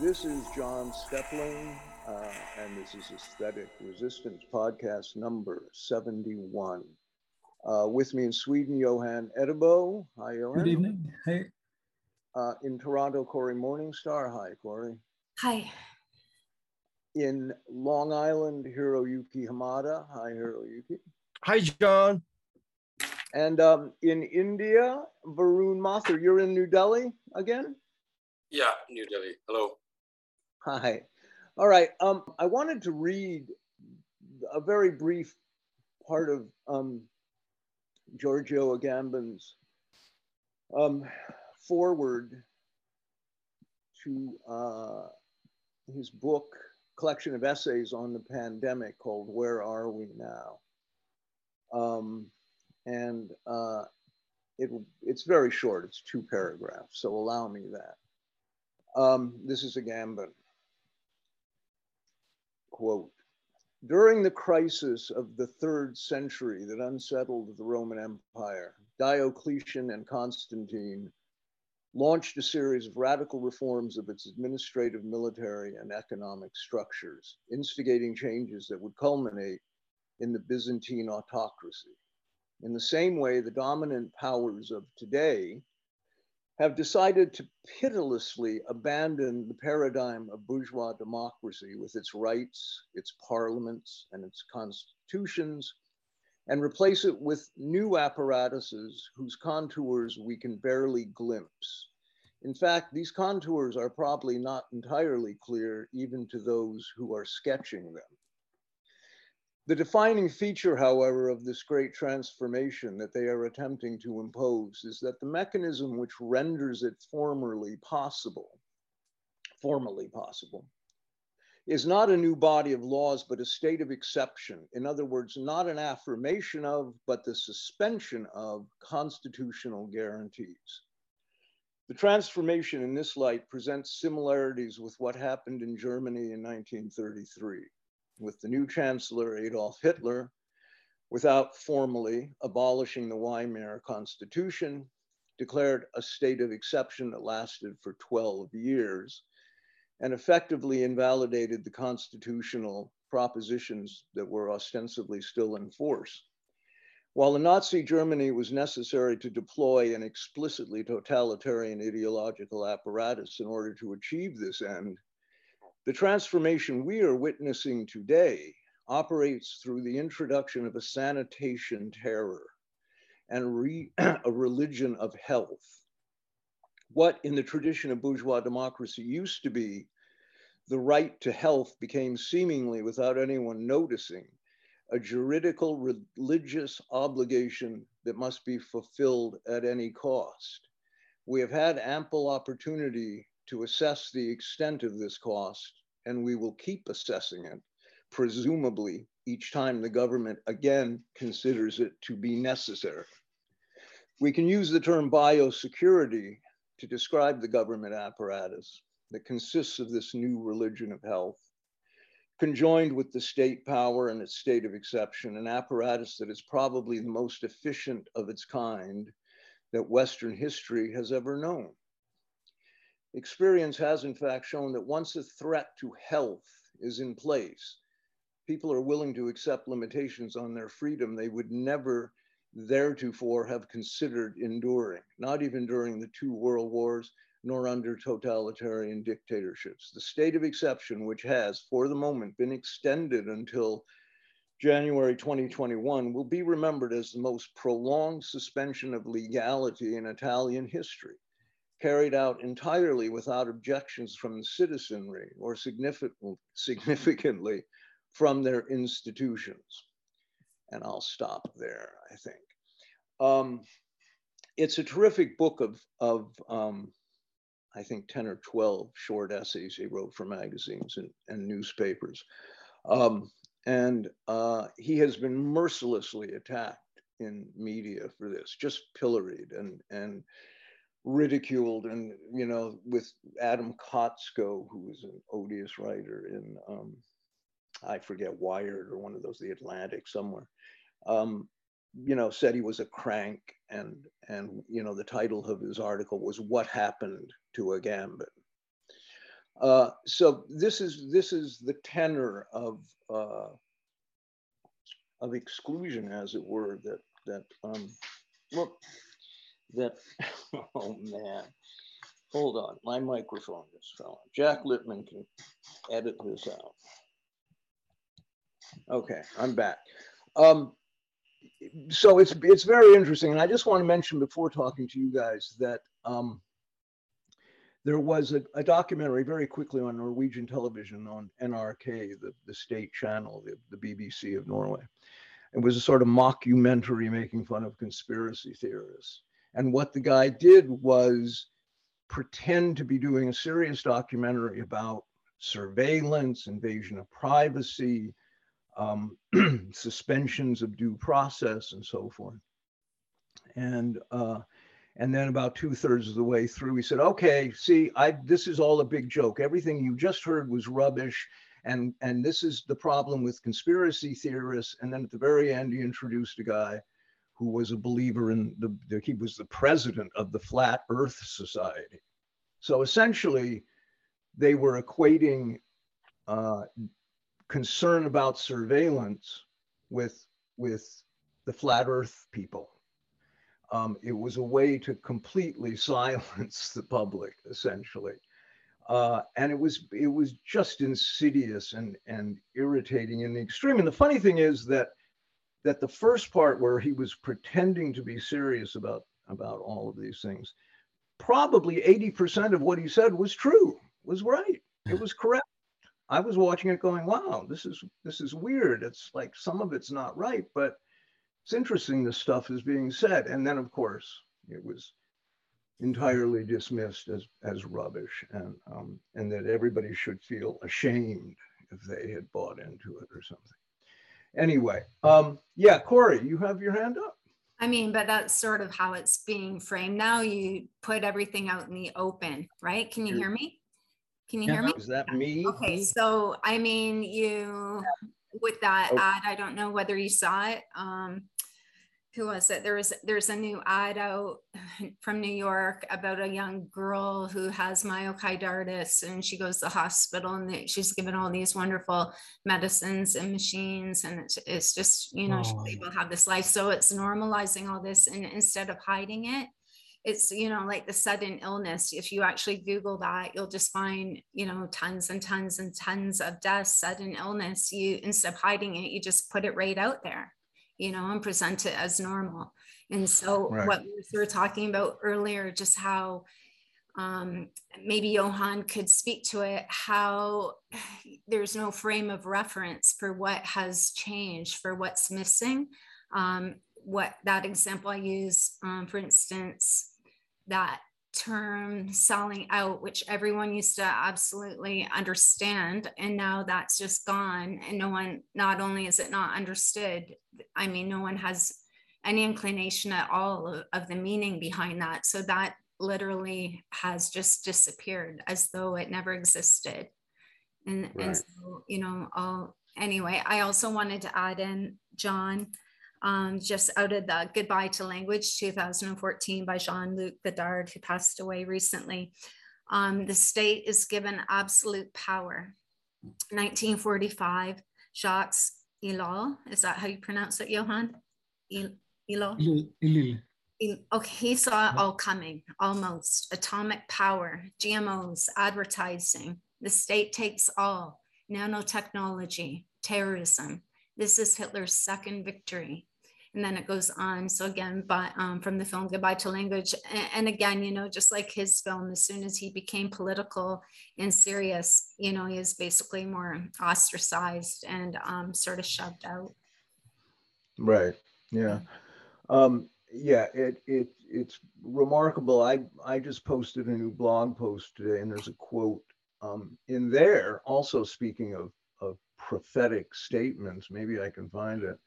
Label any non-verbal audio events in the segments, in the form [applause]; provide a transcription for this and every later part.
This is John Steppling, uh, and this is Aesthetic Resistance podcast number 71. Uh, with me in Sweden, Johan Edebo. Hi, Johan. Good evening. Hey. Uh, in Toronto, Cory Morningstar. Hi, Cory. Hi. In Long Island, Hiroyuki Hamada. Hi, Hiroyuki. Hi, John. And um, in India, Varun Mathur. You're in New Delhi again? Yeah, New Delhi. Hello. Hi. All right. Um, I wanted to read a very brief part of um, Giorgio Agamben's um, forward to uh, his book, collection of essays on the pandemic called Where Are We Now? Um, and uh, it, it's very short, it's two paragraphs, so allow me that. Um, this is Agamben quote, during the crisis of the third century that unsettled the Roman Empire, Diocletian and Constantine launched a series of radical reforms of its administrative, military, and economic structures, instigating changes that would culminate in the Byzantine autocracy. In the same way, the dominant powers of today have decided to pitilessly abandon the paradigm of bourgeois democracy with its rights, its parliaments, and its constitutions, and replace it with new apparatuses whose contours we can barely glimpse. In fact, these contours are probably not entirely clear even to those who are sketching them. The defining feature, however, of this great transformation that they are attempting to impose is that the mechanism which renders it formerly possible, formally possible, is not a new body of laws, but a state of exception. In other words, not an affirmation of, but the suspension of constitutional guarantees. The transformation in this light presents similarities with what happened in Germany in 1933 with the new chancellor Adolf Hitler without formally abolishing the Weimar Constitution, declared a state of exception that lasted for 12 years and effectively invalidated the constitutional propositions that were ostensibly still in force. While the Nazi Germany was necessary to deploy an explicitly totalitarian ideological apparatus in order to achieve this end, the transformation we are witnessing today operates through the introduction of a sanitation terror and re, [clears throat] a religion of health. What in the tradition of bourgeois democracy used to be the right to health became seemingly, without anyone noticing, a juridical religious obligation that must be fulfilled at any cost. We have had ample opportunity to assess the extent of this cost and we will keep assessing it, presumably each time the government again considers it to be necessary. We can use the term biosecurity to describe the government apparatus that consists of this new religion of health, conjoined with the state power and its state of exception, an apparatus that is probably the most efficient of its kind that Western history has ever known. Experience has, in fact, shown that once a threat to health is in place, people are willing to accept limitations on their freedom they would never theretofore have considered enduring, not even during the two world wars, nor under totalitarian dictatorships. The state of exception, which has, for the moment, been extended until January 2021, will be remembered as the most prolonged suspension of legality in Italian history carried out entirely without objections from the citizenry or significant, significantly from their institutions. And I'll stop there, I think. Um, it's a terrific book of, of um, I think, 10 or 12 short essays he wrote for magazines and, and newspapers. Um, and uh, he has been mercilessly attacked in media for this, just pilloried and, and ridiculed and you know with adam kotsko who was an odious writer in um, i forget wired or one of those the atlantic somewhere um, you know said he was a crank and and you know the title of his article was what happened to Agamben Uh, so this is this is the tenor of uh, of exclusion, as it were, that that um, look that [laughs] oh man, hold on, my microphone just fell. Jack Littman can edit this out. Okay, I'm back. Um, so it's it's very interesting, and I just want to mention before talking to you guys that um, there was a, a, documentary very quickly on Norwegian television on NRK, the, the state channel, the, the BBC of Norway. It was a sort of mockumentary making fun of conspiracy theorists. And what the guy did was pretend to be doing a serious documentary about surveillance, invasion of privacy, um, [clears throat] suspensions of due process, and so forth. And uh, and then about two thirds of the way through, he said, "Okay, see, I this is all a big joke. Everything you just heard was rubbish, and and this is the problem with conspiracy theorists." And then at the very end, he introduced a guy who was a believer in the, the he was the president of the Flat Earth Society. So essentially, they were equating uh, concern about surveillance with with the flat Earth people um, it was a way to completely [laughs] silence the public, essentially. Uh, and it was it was just insidious and and irritating in the extreme. And the funny thing is that that the first part where he was pretending to be serious about about all of these things, probably 80% of what he said was true, was right. It was correct. I was watching it going, wow, this is this is weird. It's like some of it's not right, but it's interesting this stuff is being said. And then, of course, it was entirely dismissed as, as rubbish and, um, and that everybody should feel ashamed if they had bought into it or something. Anyway, um, yeah, Cory, you have your hand up. I mean, but that's sort of how it's being framed now. You put everything out in the open, right? Can you hear me? Can you hear me? Is that me? Okay, so I mean, you with that oh. ad, I don't know whether you saw it. Um, who was it? There's there's a new ad out [sighs] from New York about a young girl who has myocarditis and she goes to the hospital and she's given all these wonderful medicines and machines and it's, it's just you know oh. to have this life. So it's normalizing all this and instead of hiding it, it's you know like the sudden illness. If you actually Google that, you'll just find you know tons and tons and tons of deaths, sudden illness. You instead of hiding it, you just put it right out there you know, and present it as normal. And so, right. what we were talking about earlier, just how um, maybe Johan could speak to it, how [sighs] there's no frame of reference for what has changed, for what's missing. Um, what that example I use, um, for instance, that term selling out, which everyone used to absolutely understand. And now that's just gone. And no one, not only is it not understood, I mean, no one has any inclination at all of, the meaning behind that. So that literally has just disappeared as though it never existed. And, right. and so, you know, I'll, anyway, I also wanted to add in, John, um, just out of the Goodbye to Language 2014 by Jean Luc Godard, who passed away recently. Um, the state is given absolute power. 1945, Jacques Ellul, is that how you pronounce it, Johan? Ellul? Okay, he saw it all coming, almost. Atomic power, GMOs, advertising. The state takes all. Nanotechnology, terrorism. This is Hitler's second victory and then it goes on. So again, but um, from the film Goodbye to Language, and, and, again, you know, just like his film, as soon as he became political and serious, you know, he was basically more ostracized and um, sort of shoved out. Right. Yeah. Um, yeah. It it it's remarkable. I I just posted a new blog post today, and there's a quote um, in there. Also speaking of of prophetic statements, maybe I can find it.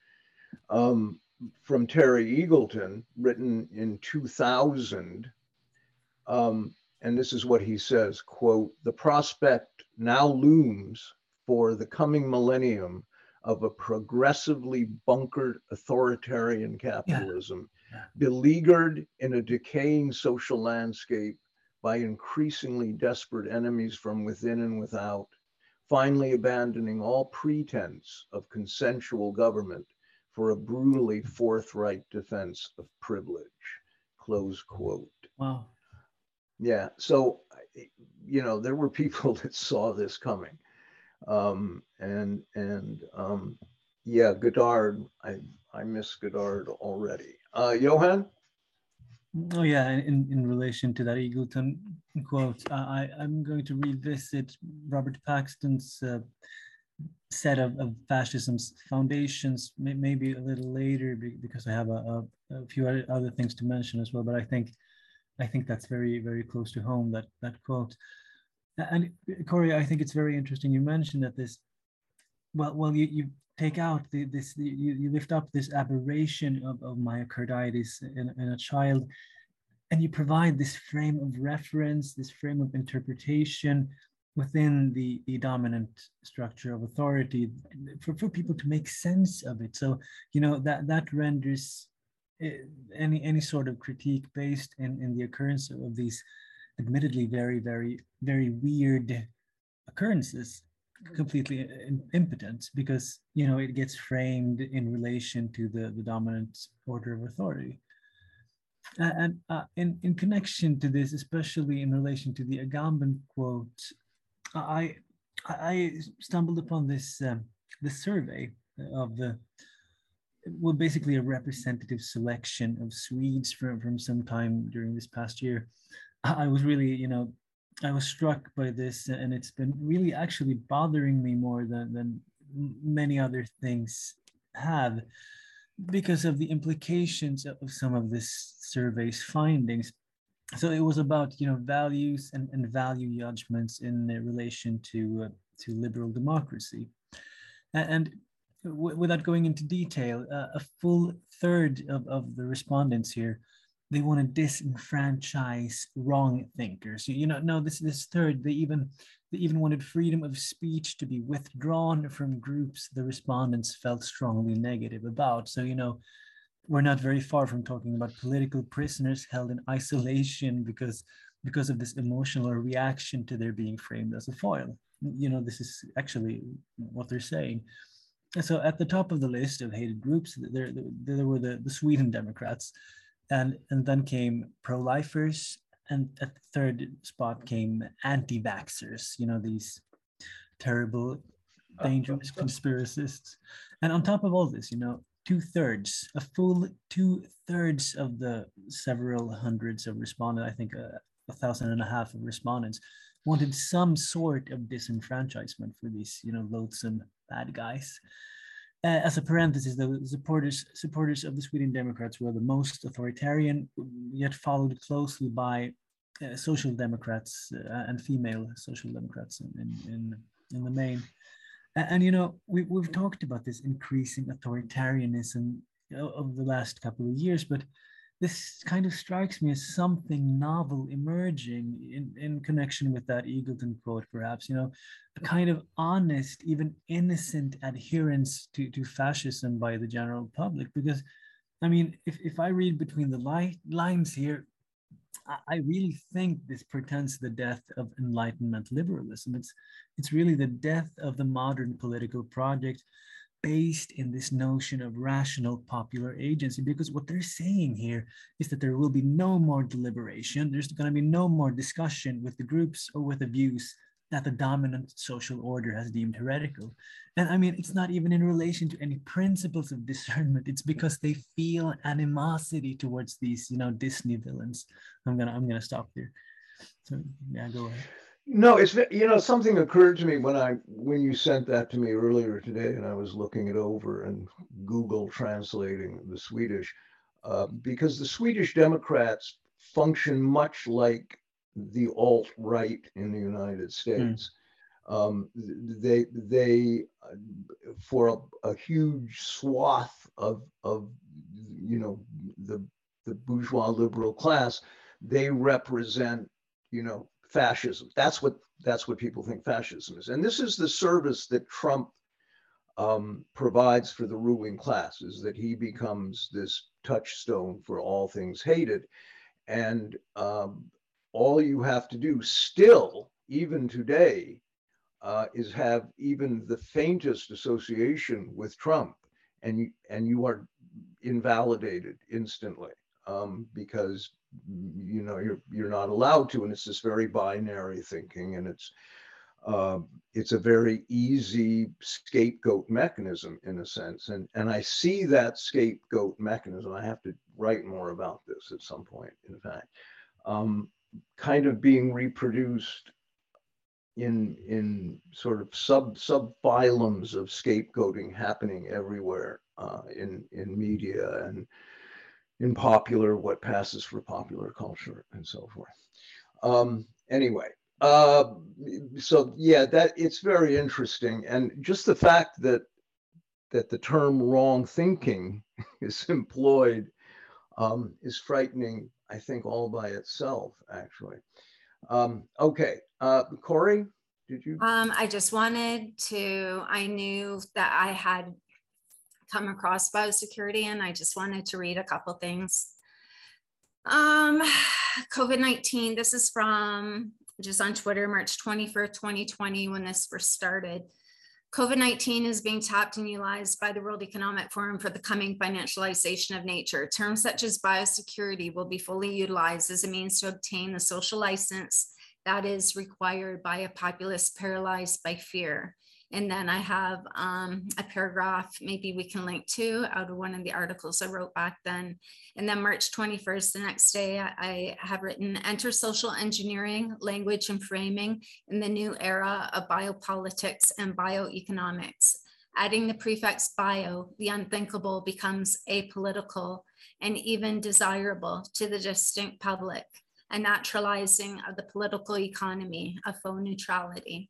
Um, from Terry Eagleton, written in 2000. Um, and this is what he says, quote, the prospect now looms for the coming millennium of a progressively bunkered authoritarian capitalism, yeah. Yeah. beleaguered in a decaying social landscape by increasingly desperate enemies from within and without, finally abandoning all pretense of consensual government for a brutally forthright defense of privilege. Close quote. Wow. Yeah. So, you know, there were people [laughs] that saw this coming. Um, and, and, um, yeah, Godard, I, I miss Godard already. Uh, Johan? Oh yeah, in, in relation to that Eagleton quote, I, I'm going to revisit Robert Paxton's uh, set of, of fascism's foundations, may, maybe a little later because I have a, a, a, few other things to mention as well. But I think I think that's very very close to home that that quote. And Cory, I think it's very interesting. You mentioned that this, well, well, you, you take out the, this, you, you lift up this aberration of, of myocarditis in, in a child, and you provide this frame of reference, this frame of interpretation within the, the dominant structure of authority for, for people to make sense of it. So, you know, that, that renders eh, any, any sort of critique based in, in the occurrence of these admittedly very, very, very weird occurrences completely impotent because you know it gets framed in relation to the the dominant order of authority and uh, in in connection to this especially in relation to the agamben quote i i stumbled upon this um, survey of the well basically a representative selection of swedes from from some time during this past year i was really you know I was struck by this, and it's been really actually bothering me more than, than many other things have because of the implications of some of this survey's findings. So it was about you know values and, and value judgments in relation to uh, to liberal democracy, and, without going into detail, uh, a full third of, of the respondents here they want to disenfranchise wrong thinkers. You know, no, this this third, they even they even wanted freedom of speech to be withdrawn from groups the respondents felt strongly negative about. So, you know, we're not very far from talking about political prisoners held in isolation because because of this emotional reaction to their being framed as a foil. You know, this is actually what they're saying. And so at the top of the list of hated groups, there, there, there were the, the Sweden Democrats, and and then came pro-lifers and at the third spot came anti-vaxxers you know these terrible ah, dangerous conspiracists and on top of all this you know two-thirds a full two-thirds of the several hundreds of respondents i think uh, a thousand and a half of respondents wanted some sort of disenfranchisement for these you know loathsome bad guys uh, as a parenthesis, the supporters supporters of the Sweden Democrats were the most authoritarian, yet followed closely by uh, social democrats uh, and female social democrats in, in, in, in the main. And, and, you know, we, we've talked about this increasing authoritarianism of the last couple of years, but this kind of strikes me as something novel emerging in, in connection with that Eagleton quote, perhaps, you know, a kind of honest, even innocent adherence to, to fascism by the general public. Because, I mean, if, if I read between the li- lines here, I, really think this portends the death of Enlightenment liberalism. It's, it's really the death of the modern political project based in this notion of rational popular agency because what they're saying here is that there will be no more deliberation there's going to be no more discussion with the groups or with the views that the dominant social order has deemed heretical. And i mean it's not even in relation to any principles of discernment. It's because they feel animosity towards these you know disney villains. I'm gonna i'm gonna stop there. So yeah go ahead. No, it's you know something occurred to me when I when you sent that to me earlier today, and I was looking it over and Google translating the Swedish, uh, because the Swedish Democrats function much like the alt right in the United hmm. States. Mm. Um, they they for a, a, huge swath of of you know the the bourgeois liberal class, they represent you know fascism. That's what that's what people think fascism is. And this is the service that Trump um, provides for the ruling class is that he becomes this touchstone for all things hated. And um, all you have to do still, even today, uh, is have even the faintest association with Trump, and and you are invalidated instantly um, because you know you're you're not allowed to, and it's this very binary thinking, and it's uh, it's a very easy scapegoat mechanism in a sense, and and I see that scapegoat mechanism. I have to write more about this at some point, in fact, um, kind of being reproduced in in sort of sub sub phylums of scapegoating happening everywhere uh, in in media and in popular what passes for popular culture and so forth. Um, anyway, uh, so yeah, that it's very interesting, and just the fact that that the term wrong thinking [laughs] is employed um, is frightening. I think all by itself, actually. Um, okay, uh, Cory, did you? Um, I just wanted to, I knew that I had come across biosecurity and I just wanted to read a couple things. Um, [sighs] COVID-19, this is from just on Twitter, March 21st, 2020, when this first started. COVID 19 is being tapped and utilized by the World Economic Forum for the coming financialization of nature. Terms such as biosecurity will be fully utilized as a means to obtain the social license that is required by a populace paralyzed by fear. And then I have um, a paragraph, maybe we can link to out of one of the articles I wrote back then. And then March 21st, the next day, I have written Enter Social Engineering, Language and Framing in the New Era of Biopolitics and Bioeconomics. Adding the prefix bio, the unthinkable becomes apolitical and even desirable to the distinct public, a naturalizing of the political economy of faux neutrality.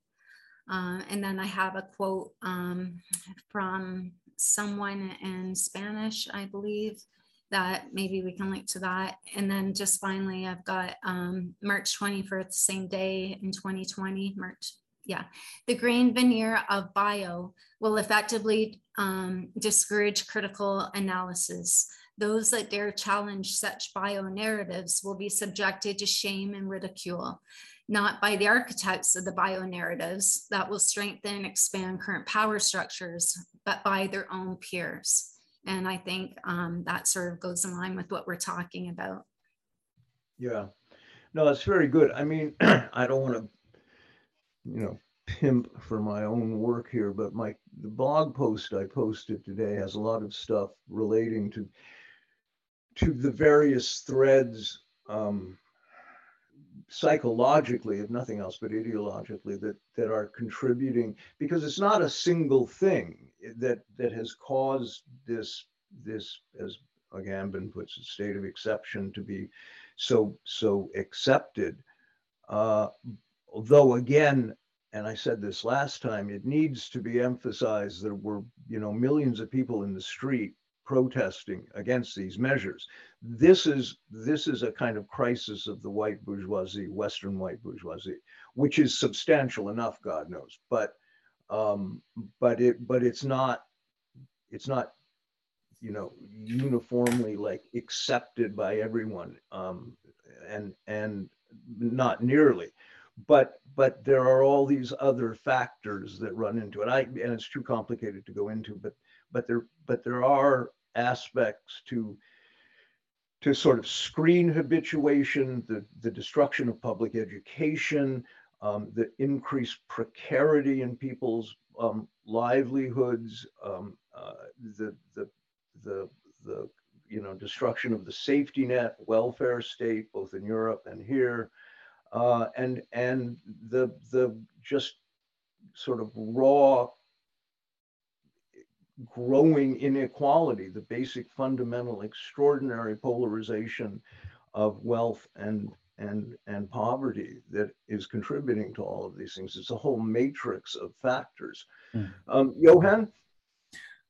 Uh, and then I have a quote um, from someone in Spanish, I believe, that maybe we can link to that. And then just finally, I've got um, March 21st, same day in 2020, March. Yeah, the green veneer of bio will effectively um, discourage critical analysis. Those that dare challenge such bio narratives will be subjected to shame and ridicule not by the architects of the bio narratives that will strengthen and expand current power structures, but by their own peers. And I think um, that sort of goes in line with what we're talking about. Yeah, no, that's very good. I mean, [clears throat] I don't want to, you know, pimp for my own work here, but my the blog post I posted today has a lot of stuff relating to to the various threads um, psychologically, if nothing else, but ideologically, that that are contributing because it's not a single thing that that has caused this this as Agamben puts it, state of exception to be so so accepted. Uh, although again, and I said this last time, it needs to be emphasized that we're you know millions of people in the street protesting against these measures. This is this is a kind of crisis of the white bourgeoisie, Western white bourgeoisie, which is substantial enough, God knows. But um, but it but it's not it's not you know uniformly like accepted by everyone um, and and not nearly but but there are all these other factors that run into it i and it's too complicated to go into but but there but there are aspects to to sort of screen habituation, the, the destruction of public education, um, the increased precarity in people's um, livelihoods, um, uh, the, the, the, the, you know, destruction of the safety net, welfare state, both in Europe and here, uh, and, and the, the just sort of raw growing inequality, the basic fundamental extraordinary polarization of wealth and and and poverty that is contributing to all of these things. It's a whole matrix of factors. Mm. Um, Johan?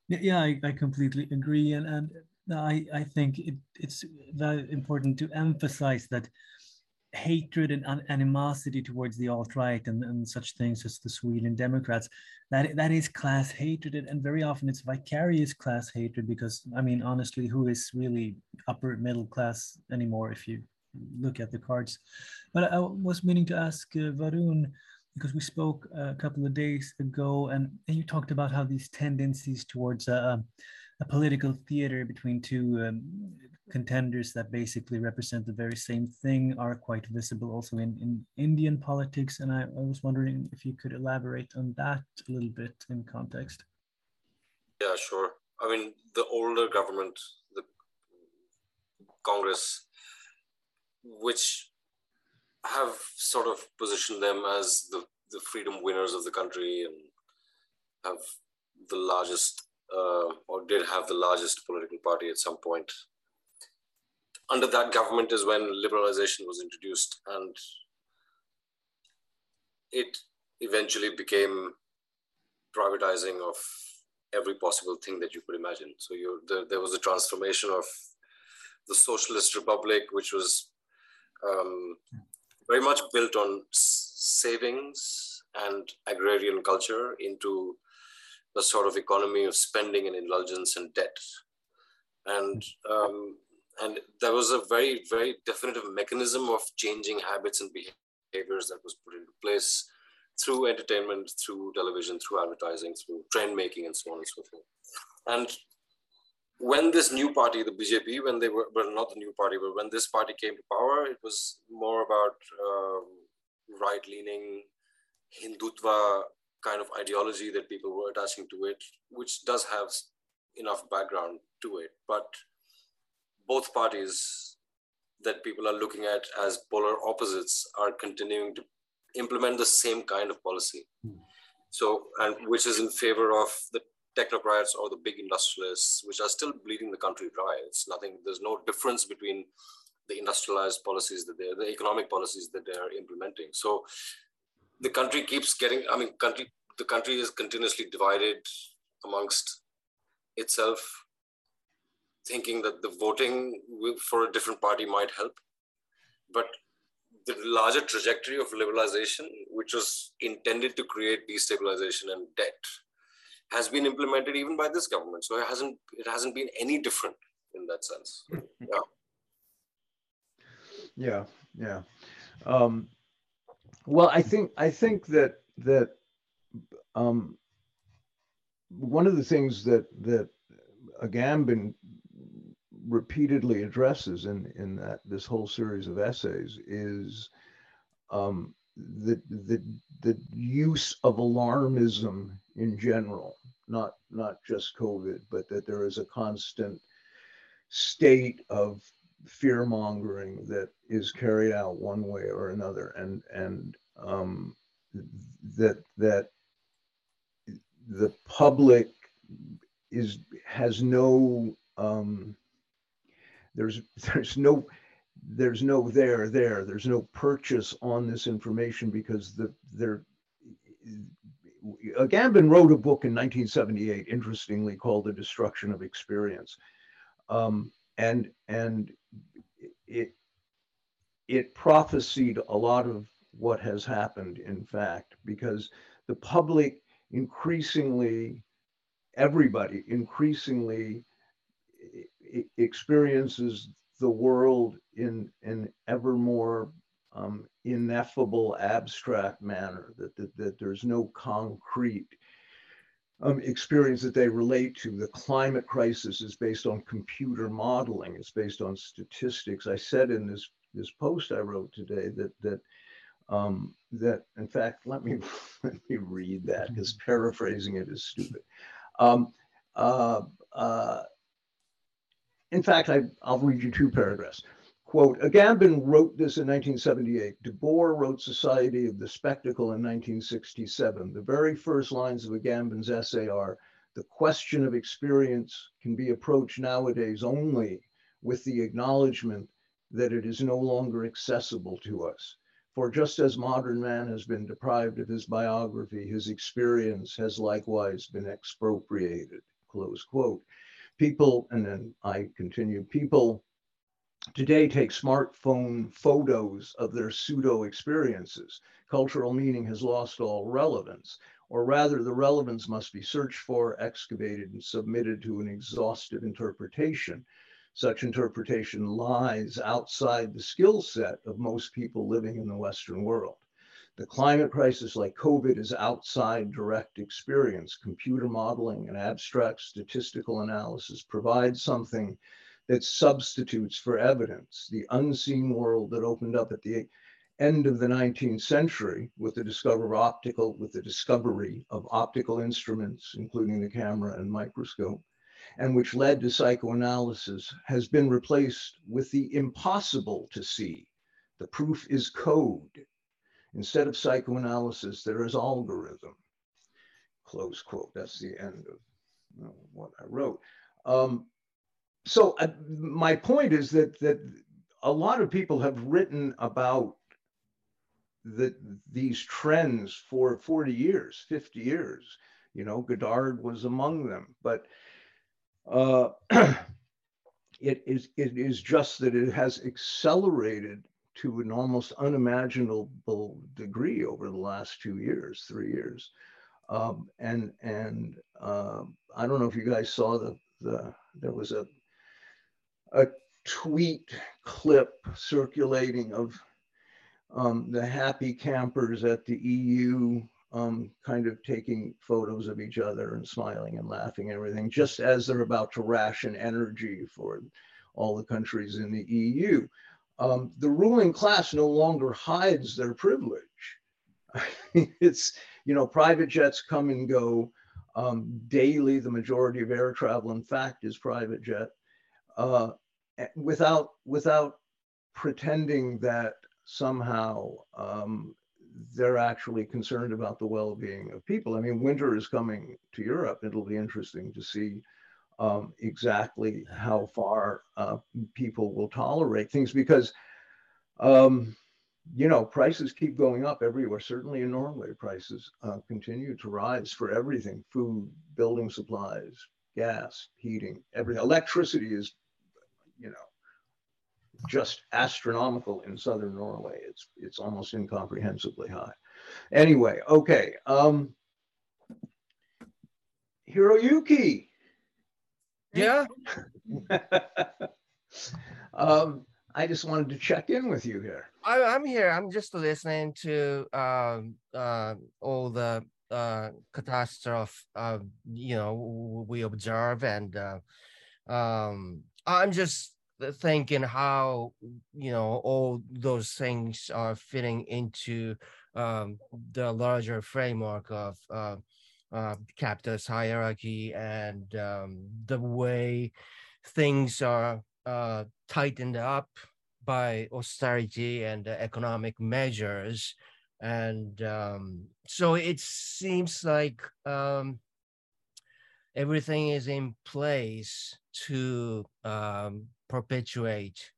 Yeah, I, I completely agree. And, and I, I think it, it's very important to emphasize that hatred and animosity towards the alt-right and, and such things as the Sweden Democrats, that, that is class hatred. And very often it's vicarious class hatred because, I mean, honestly, who is really upper middle class anymore if you look at the cards. But I was meaning to ask uh, Varun, because we spoke a couple of days ago and, and you talked about how these tendencies towards a, a political theater between two um, contenders that basically represent the very same thing are quite visible also in, in Indian politics. And I, I was wondering if you could elaborate on that a little bit in context. Yeah, sure. I mean, the older government, the Congress, which have sort of positioned them as the, the freedom winners of the country and have the largest uh, or did have the largest political party at some point. Under that government is when liberalization was introduced and it eventually became privatizing of every possible thing that you could imagine. So you, the, there was a transformation of the socialist republic, which was um, very much built on savings and agrarian culture into a sort of economy of spending and indulgence and debt. And um, and there was a very very definitive mechanism of changing habits and behaviors that was put into place through entertainment, through television, through advertising, through trend making, and so on and so forth. And when this new party, the BJP, when they were, well, not the new party, but when this party came to power, it was more about um, right leaning Hindutva kind of ideology that people were attaching to it, which does have enough background to it. But both parties that people are looking at as polar opposites are continuing to implement the same kind of policy. Mm. So, and which is in favor of the technocrats or the big industrialists, which are still bleeding the country dry. It's nothing, there's no difference between the industrialized policies that they're, the economic policies that they're implementing. So the country keeps getting, I mean, country, the country is continuously divided amongst itself, thinking that the voting for a different party might help. But the larger trajectory of liberalization, which was intended to create destabilization and debt, has been implemented even by this government. So it hasn't it hasn't been any different in that sense. Yeah. [laughs] Yeah, yeah. Um, well, I think I think that that um, one of the things that that Agamben repeatedly addresses in in that this whole series of essays is um, the the the use of alarmism in general, not not just COVID, but that there is a constant state of fear mongering that is carried out one way or another, and and um, that that the public is has no um, there's [laughs] there's no there's no there there. There's no purchase on this information because the there Agamben wrote a book in 1978 interestingly called the destruction of experience. Um, and and it it prophesied a lot of what has happened in fact because the public increasingly everybody increasingly experiences the world in an ever more um, ineffable, abstract manner, that, that, that there's no concrete um, experience that they relate to. The climate crisis is based on computer modeling, it's based on statistics. I said in this, this post I wrote today that, that um, that in fact, let me [laughs] let me read that because paraphrasing it is stupid. Um, uh, uh, in fact, I, will read you two paragraphs. Quote, Agamben wrote this in 1978. Debord wrote Society of the Spectacle in 1967. The very first lines of Agamben's essay are, the question of experience can be approached nowadays only with the acknowledgement that it is no longer accessible to us. For just as modern man has been deprived of his biography, his experience has likewise been expropriated, close quote. People, and then I continue, people today take smartphone photos of their pseudo experiences. Cultural meaning has lost all relevance, or rather, the relevance must be searched for, excavated, and submitted to an exhaustive interpretation. such interpretation lies outside the skill set of most people living in the Western world. The climate crisis, like COVID, is outside direct experience. Computer modeling and abstract statistical analysis provide something that substitutes for evidence. The unseen world that opened up at the end of the 19th century with the discovery of optical, with the discovery of optical instruments, including the camera and microscope, and which led to psychoanalysis, has been replaced with the impossible to see. The proof is code. Instead of psychoanalysis, there is algorithm. Close quote. That's the end of what I wrote. Um, so uh, my point is that that a lot of people have written about the, these trends for 40 years, 50 years. You know, Godard was among them, but uh, [clears throat] it is it is just that it has accelerated to an almost unimaginable degree over the last two years, three years. Um, and and uh, I don't know if you guys saw the the there was a a tweet clip circulating of um, the happy campers at the EU um, kind of taking photos of each other and smiling and laughing and everything, just as they're about to ration energy for all the countries in the EU um, the ruling class no longer hides their privilege. [laughs] it's, you know, private jets come and go um, daily. The majority of air travel, in fact, is private jet. Uh, without without pretending that somehow um, they're actually concerned about the well-being of people. I mean, winter is coming to Europe. It'll be interesting to see um, exactly how far uh, people will tolerate things because, um, you know, prices keep going up everywhere. Certainly in Norway, prices uh, continue to rise for everything food, building supplies, gas, heating, everything. Electricity is, you know, just astronomical in southern Norway. It's, it's almost incomprehensibly high. Anyway, okay. Um, Hiroyuki, yeah. [laughs] um, I just wanted to check in with you here. I, am here. I'm just listening to um, uh, all the uh, catastrophe, uh, you know, we observe, and uh, um, I'm just thinking how you know all those things are fitting into um, the larger framework of uh, capitalist hierarchy and um, the way things are uh, tightened up by austerity and economic measures. And um, so it seems like um, everything is in place to um, perpetuate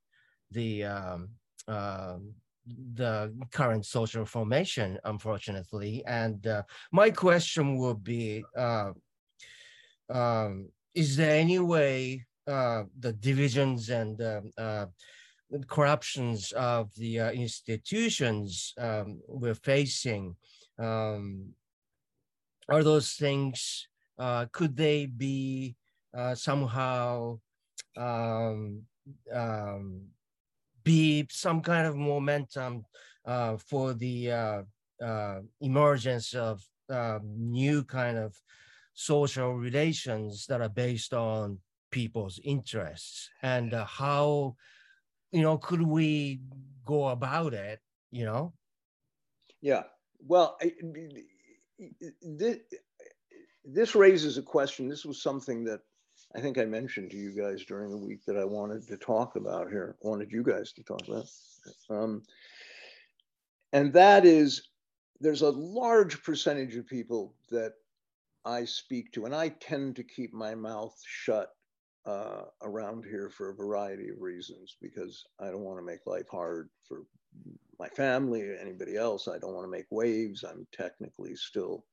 the um, um, the current social formation, unfortunately. And uh, my question would be, uh, um, is there any way uh, the divisions and um, uh, corruptions of the uh, institutions um, we're facing, um, are those things, uh, could they be somehow um, um, be some kind of momentum uh, for the uh, uh, emergence of uh, new kind of social relations that are based on people's interests and how you know could we go about it you know? Yeah. Well I, this, this raises a question. This was something that I think I mentioned to you guys during the week that I wanted to talk about here, wanted you guys to talk about. Um, and that is there's a large percentage of people that I speak to, and I tend to keep my mouth shut uh, around here for a variety of reasons because I don't want to make life hard for my family or anybody else. I don't want to make waves. I'm technically still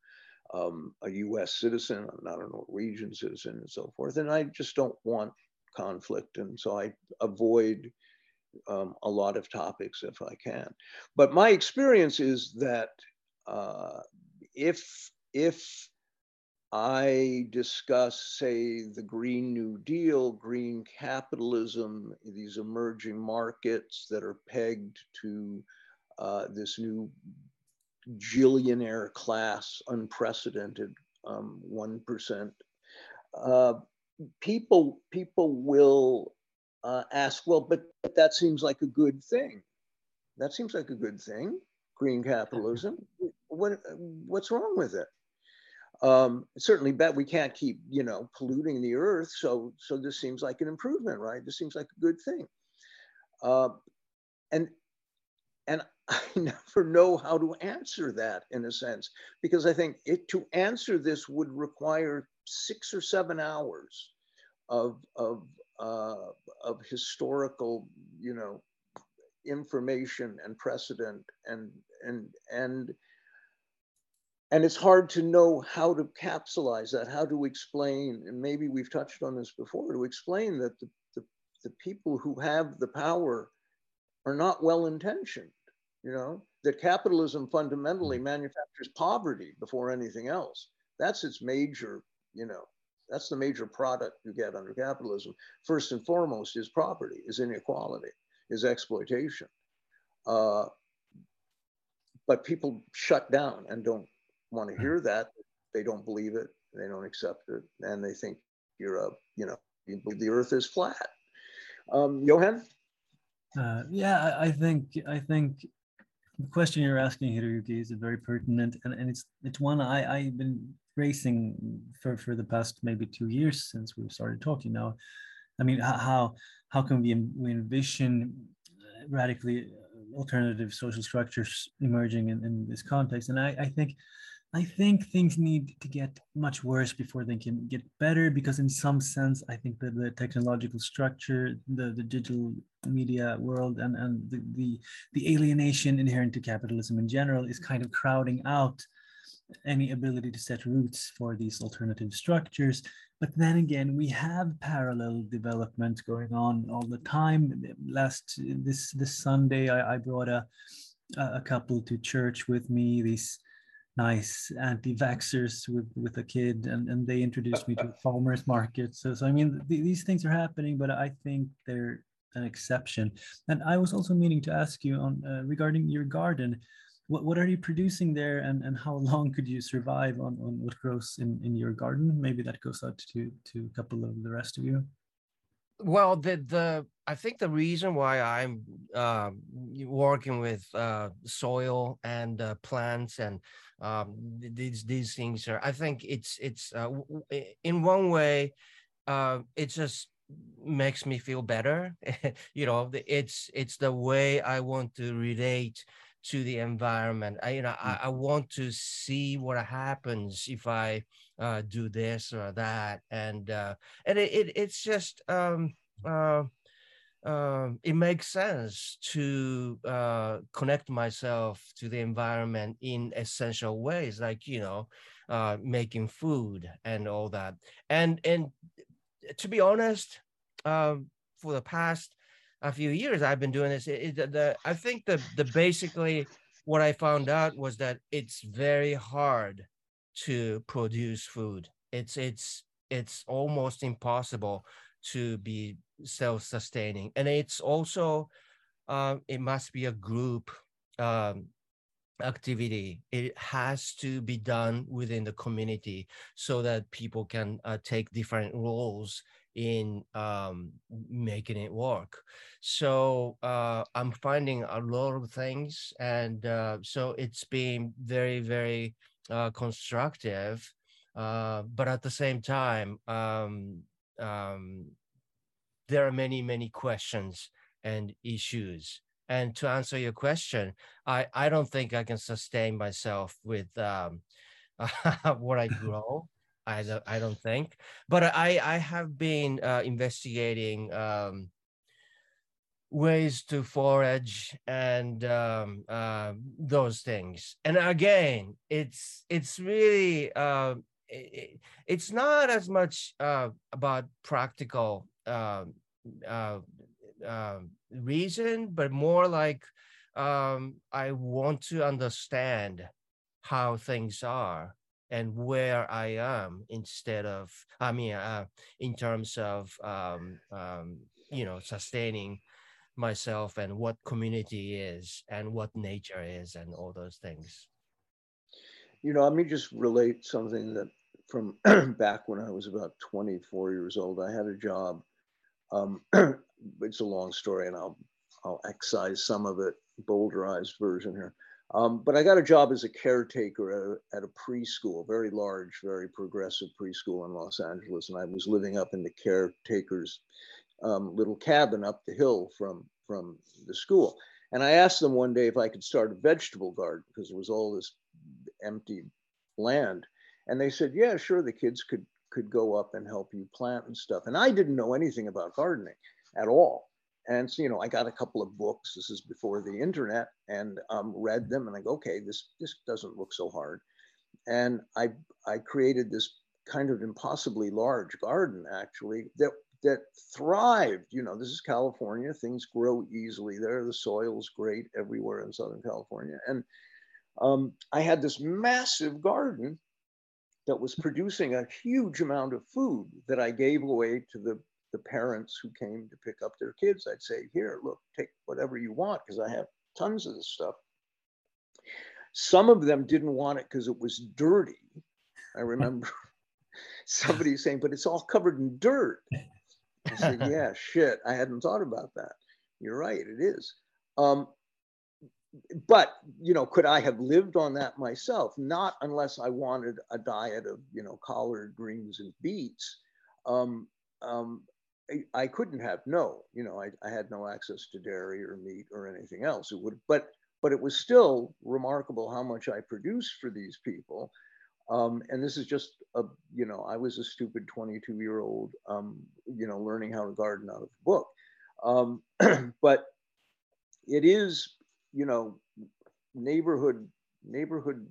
um, a US citizen, I'm not a Norwegian citizen, and so forth. And I just don't want conflict. And so I avoid um, a lot of topics if I can. But my experience is that uh, if, if I discuss, say, the Green New Deal, green capitalism, these emerging markets that are pegged to uh, this new gillionaire class, unprecedented um, 1%. Uh, people, people will uh, ask, well, but, but that seems like a good thing. That seems like a good thing, green capitalism. What, what's wrong with it? Um, certainly bet we can't keep, you know, polluting the earth. So, so this seems like an improvement, right? This seems like a good thing. Uh, and, and [laughs] I never know how to answer that in a sense, because I think it to answer this would require six or seven hours of, of, uh, of historical, you know, information and precedent and, and, and, and it's hard to know how to capsulize that, how to explain, and maybe we've touched on this before, to explain that the, the, the people who have the power are not well intentioned, you know, that capitalism fundamentally mm. manufactures poverty before anything else. That's its major, you know, that's the major product you get under capitalism. First and foremost is property, is inequality, is exploitation. Uh, but people shut down and don't want to hear that. They don't believe it. They don't accept it, and they think you're a, you know, you believe the Earth is flat. Um, Johan. Uh, yeah, I, I think I think the question you're asking, Hiroyuki, is very pertinent, and, and it's it's one I I've been racing for for the past maybe two years since we've started talking. Now, I mean, how how can we we envision radically uh, alternative social structures emerging in, in this context? And I I think I think things need to get much worse before they can get better because in some sense, I think that the technological structure, the, the digital media world and, and the, the, the alienation inherent to capitalism in general is kind of crowding out any ability to set roots for these alternative structures. But then again, we have parallel development going on all the time. Last this this Sunday, I, I brought a a couple to church with me. These nice anti-vaxxers with with a kid and, and they introduced me to a [laughs] farmers market so so i mean th- these things are happening but i think they're an exception. And i was also meaning to ask you on uh, regarding your garden. What, what are you producing there and, and how [laughs] long could you survive on, on what grows in, in your garden? Maybe that goes out to to a couple of the rest of you. Well the the i think the reason why i'm uh, working with uh, soil and uh, plants and um, these these things are i think it's it's uh, in one way uh, it just makes me feel better. [laughs] You know it's it's the way i want to relate to the environment. I you know I, I want to see what happens if i uh, do this or that. And uh, and it, it it's just um uh uh, it makes sense to uh, connect myself to the environment in essential ways, like you know, uh, making food and all that. And and to be honest, um, for the past a few years, I've been doing this. It, it, the, I think the the basically what I found out was that it's very hard to produce food. It's it's it's almost impossible to be self-sustaining. And it's also uh, it must be a group um, activity. It has to be done within the community so that people can uh, take different roles in um, making it work. So uh, i'm finding a lot of things and uh, so it's been very very uh, constructive uh, but at the same time um, um, there are many, many questions and issues. And to answer your question, I, I don't think I can sustain myself with um, [laughs] what I [laughs] grow. I don't, I don't think, but I, I have been uh, investigating um, ways to forage and um, uh, those things. And again, it's it's really uh, it, it's not as much uh, about practical um, uh, uh, reason, but more like um, I want to understand how things are and where I am instead of, I mean, uh, in terms of, um, um, you know, sustaining myself and what community is and what nature is and all those things. You know, let me just relate something that from [clears throat] back when I was about 24 years old, I had a job. Um, [clears throat] it's a long story and I'll, I'll excise some of it, bowdlerized version here. Um, but I got a job as a caretaker at a, at a, preschool, very large, very progressive preschool in Los Angeles. And I was living up in the caretaker's um, little cabin up the hill from, from the school. And I asked them one day if I could start a vegetable garden because there was all this empty land. And they said, yeah, sure, the kids could, could go up and help you plant and stuff. And I didn't know anything about gardening at all. And so, you know, I got a couple of books. This is before the internet, and um, read them. And I go, okay, this this doesn't look so hard. And I I created this kind of impossibly large garden actually that that thrived. You know, this is California. Things grow easily there. The soil's great everywhere in Southern California. And um, I had this massive garden that was producing a huge amount of food that I gave away to the the parents who came to pick up their kids, I'd say, here, look, take whatever you want because I have tons of this stuff. Some of them didn't want it because it was dirty. I remember [laughs] somebody saying, but it's all covered in dirt. I said, [laughs] yeah, shit, I hadn't thought about that. You're right, it is. Um, but you know, could I have lived on that myself? Not unless I wanted a diet of you know collard greens and beets. Um, um, I, couldn't have no, you know, I, I had no access to dairy or meat or anything else. It would, but but it was still remarkable how much I produced for these people. Um, and this is just a, you know, I was a stupid 22 year old, um, you know, learning how to garden out of a book. Um, [clears throat] but it is, you know, neighborhood neighborhood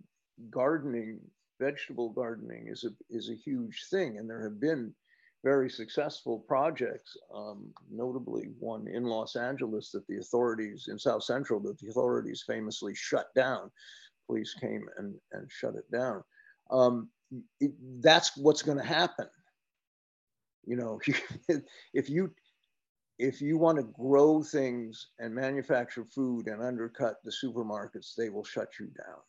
gardening, vegetable gardening is a is a huge thing, and there have been very successful projects, um, notably one in Los Angeles that the authorities in South Central that the authorities famously shut down. Police came and, and shut it down. Um, it, that's what's going to happen. You know, [laughs] if you if you want to grow things and manufacture food and undercut the supermarkets, they will shut you down.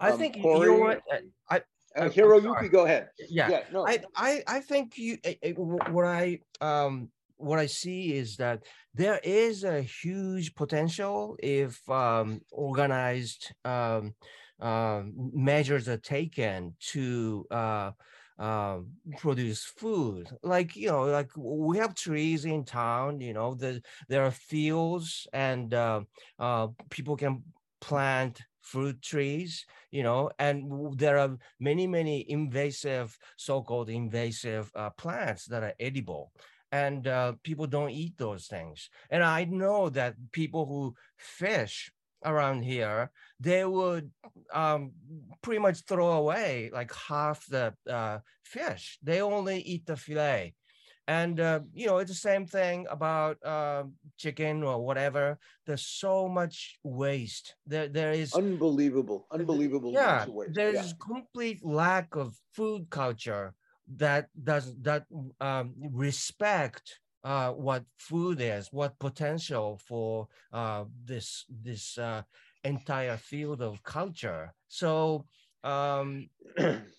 I um, think Cory, you know what I uh, Hiroyuki, go ahead. Yeah, yeah no. I, I, I think you. What I um what I see is that there is a huge potential if um, organized um, uh, measures are taken to uh, uh, produce food. Like you know, like we have trees in town. You know, the there are fields and uh, uh, people can plant fruit trees, you know, and there are many, many invasive, so-called invasive uh, plants that are edible. And uh, people don't eat those things. And I know that people who fish around here, they would um, pretty much throw away like half the uh, fish. They only eat the fillet and uh, you know it's the same thing about uh, chicken or whatever. There's so much waste. There there is unbelievable. Unbelievable yeah there's yeah. complete lack of food culture that does that um, respect uh, what food is what potential for uh, this this uh, entire field of culture so um, [clears throat]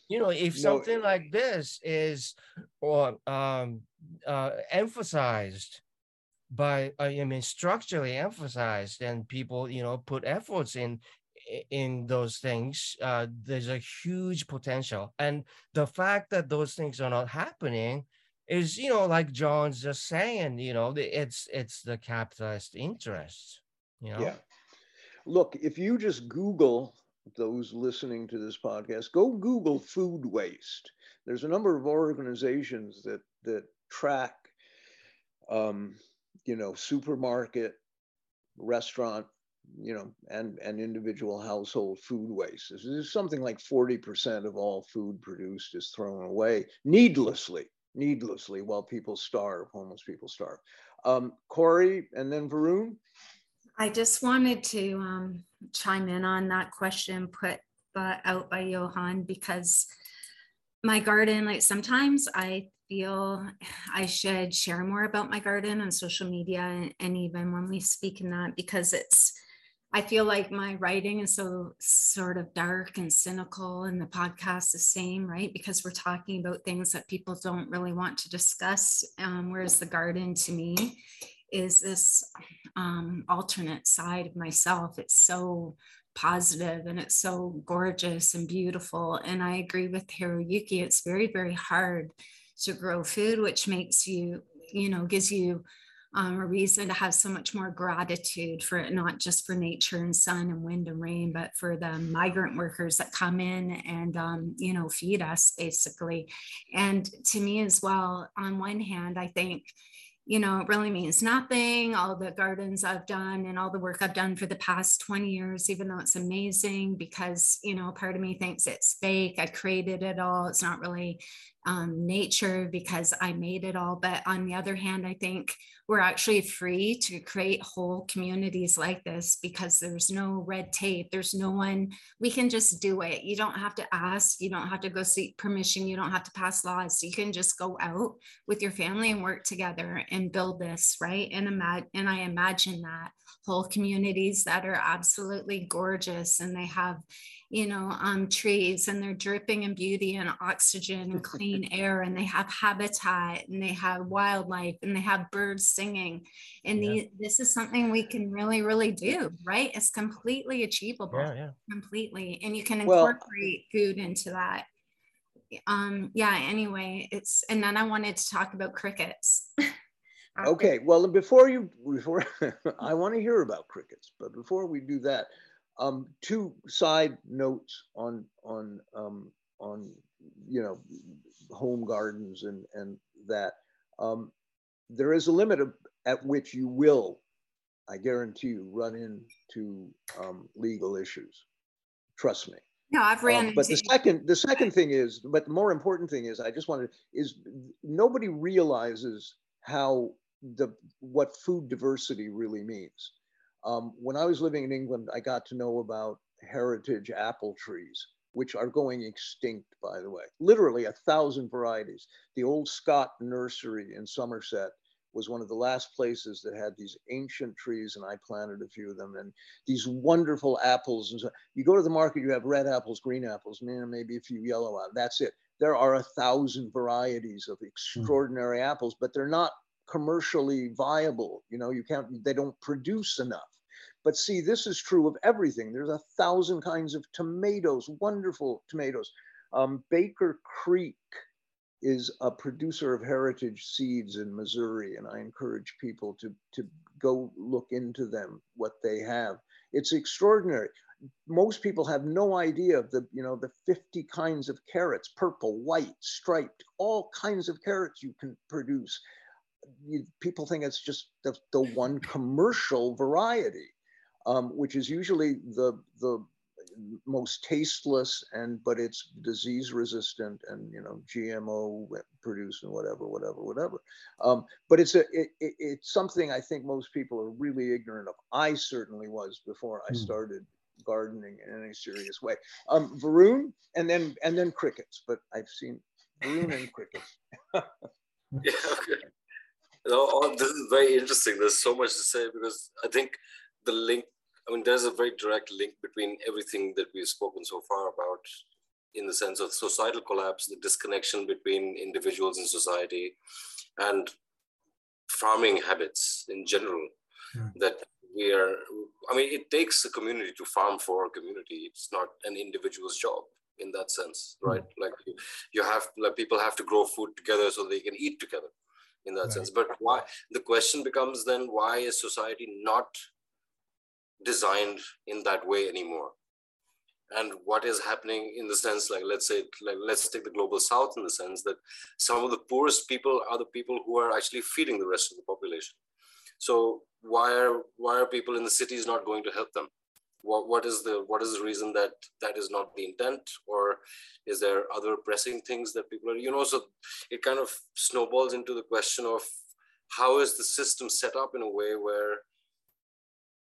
you know, if no. something like this is or um, uh, emphasized by, uh, I mean, structurally emphasized, and people, you know, put efforts in in those things, uh, there's a huge potential. And the fact that those things are not happening is, you know, like John's just saying, you know, it's it's the capitalist interest. You know. Yeah. Look, if you just Google those listening to this podcast, go Google food waste. There's a number of organizations that that track, um, you know, supermarket, restaurant, you know, and and individual household food waste. There's something like 40% of all food produced is thrown away needlessly, needlessly, while people starve, homeless people starve. Um, Cory, and then Varun. I just wanted to um, chime in on that question put uh, out by Johan because my garden, like sometimes I feel I should share more about my garden on social media and, and even when we speak in that because it's I feel like my writing is so sort of dark and cynical, and the podcast the same, right? Because we're talking about things that people don't really want to discuss. Um, whereas the garden to me is this um, alternate side of myself. It's so positive and it's so gorgeous and beautiful. And I agree with Hiroyuki, it's very, very hard to grow food, which makes you, you know, gives you um, a reason to have so much more gratitude for it, not just for nature and sun and wind and rain, but for the migrant workers that come in and, um, you know, feed us basically. And to me as well, on one hand, I think, you know, it really means nothing. All the gardens I've done and all the work I've done for the past 20 years, even though it's amazing because, you know, part of me thinks it's fake. I created it all. It's not really um, nature because I made it all. But on the other hand, I think we're actually free to create whole communities like this because there's no red tape. There's no one, we can just do it. You don't have to ask, you don't have to go seek permission, you don't have to pass laws. You can just go out with your family and work together and build this, right? And, imagine, and I imagine that whole communities that are absolutely gorgeous and they have you know, um, trees and they're dripping in beauty and oxygen and clean [laughs] air and they have habitat and they have wildlife and they have birds singing. And yeah. the, this is something we can really, really do, right? It's completely achievable, yeah, yeah. completely. And you can incorporate well, food into that. Um, yeah, anyway, it's, and then I wanted to talk about crickets. okay, well, before you, before [laughs] I want to hear about crickets, but before we do that, um, two side notes on on um, on you know home gardens and and that um, there is a limit of, at which you will, I guarantee you, run into um, legal issues. Trust me. No, I've ran. Um, but the second, the second thing is, but the more important thing is, I just wanted is nobody realizes how the what food diversity really means. Um, when I was living in England, I got to know about heritage apple trees, which are going extinct, by the way. Literally a thousand varieties. The old Scott Nursery in Somerset was one of the last places that had these ancient trees, and I planted a few of them. And these wonderful apples. And so you go to the market, you have red apples, green apples, maybe a few yellow apples. That's it. There are a thousand varieties of extraordinary mm. apples, but they're not commercially viable. You know, you can't. They don't produce enough. But see, this is true of everything. There's a thousand kinds of tomatoes, wonderful tomatoes. Um, Baker Creek is a producer of heritage seeds in Missouri, and I encourage people to, to go look into them, what they have. It's extraordinary. Most people have no idea of the, you know, the 50 kinds of carrots, purple, white, striped, all kinds of carrots you can produce. You, people think it's just the, the one commercial variety um, which is usually the the most tasteless and but it's disease resistant and you know gmo produced and whatever whatever whatever. Um, but it's a it, it, it's something i think most people are really ignorant of. I certainly was before i hmm. started gardening in any serious way. Um varun and then and then crickets but i've seen varun and crickets. [laughs] Yeah okay. No, this is very interesting. There's so much to say because i think the link I mean, there's a very direct link between everything that we've spoken so far about in the sense of societal collapse, the disconnection between individuals and society, and farming habits in general. Hmm. That we are, I mean, it takes a community to farm for a community. It's not an individual's job in that sense, hmm. right? Like you, you have, like people have to grow food together so they can eat together in that right. sense. But why, the question becomes then, why is society not designed in that way anymore. And what is happening in the sense like let's say like let's take the global south in the sense that some of the poorest people are the people who are actually feeding the rest of the population. So why are why are people in the cities not going to help them? What, what is the what is the reason that that is not the intent? Or is there other pressing things that people are you know so it kind of snowballs into the question of how is the system set up in a way where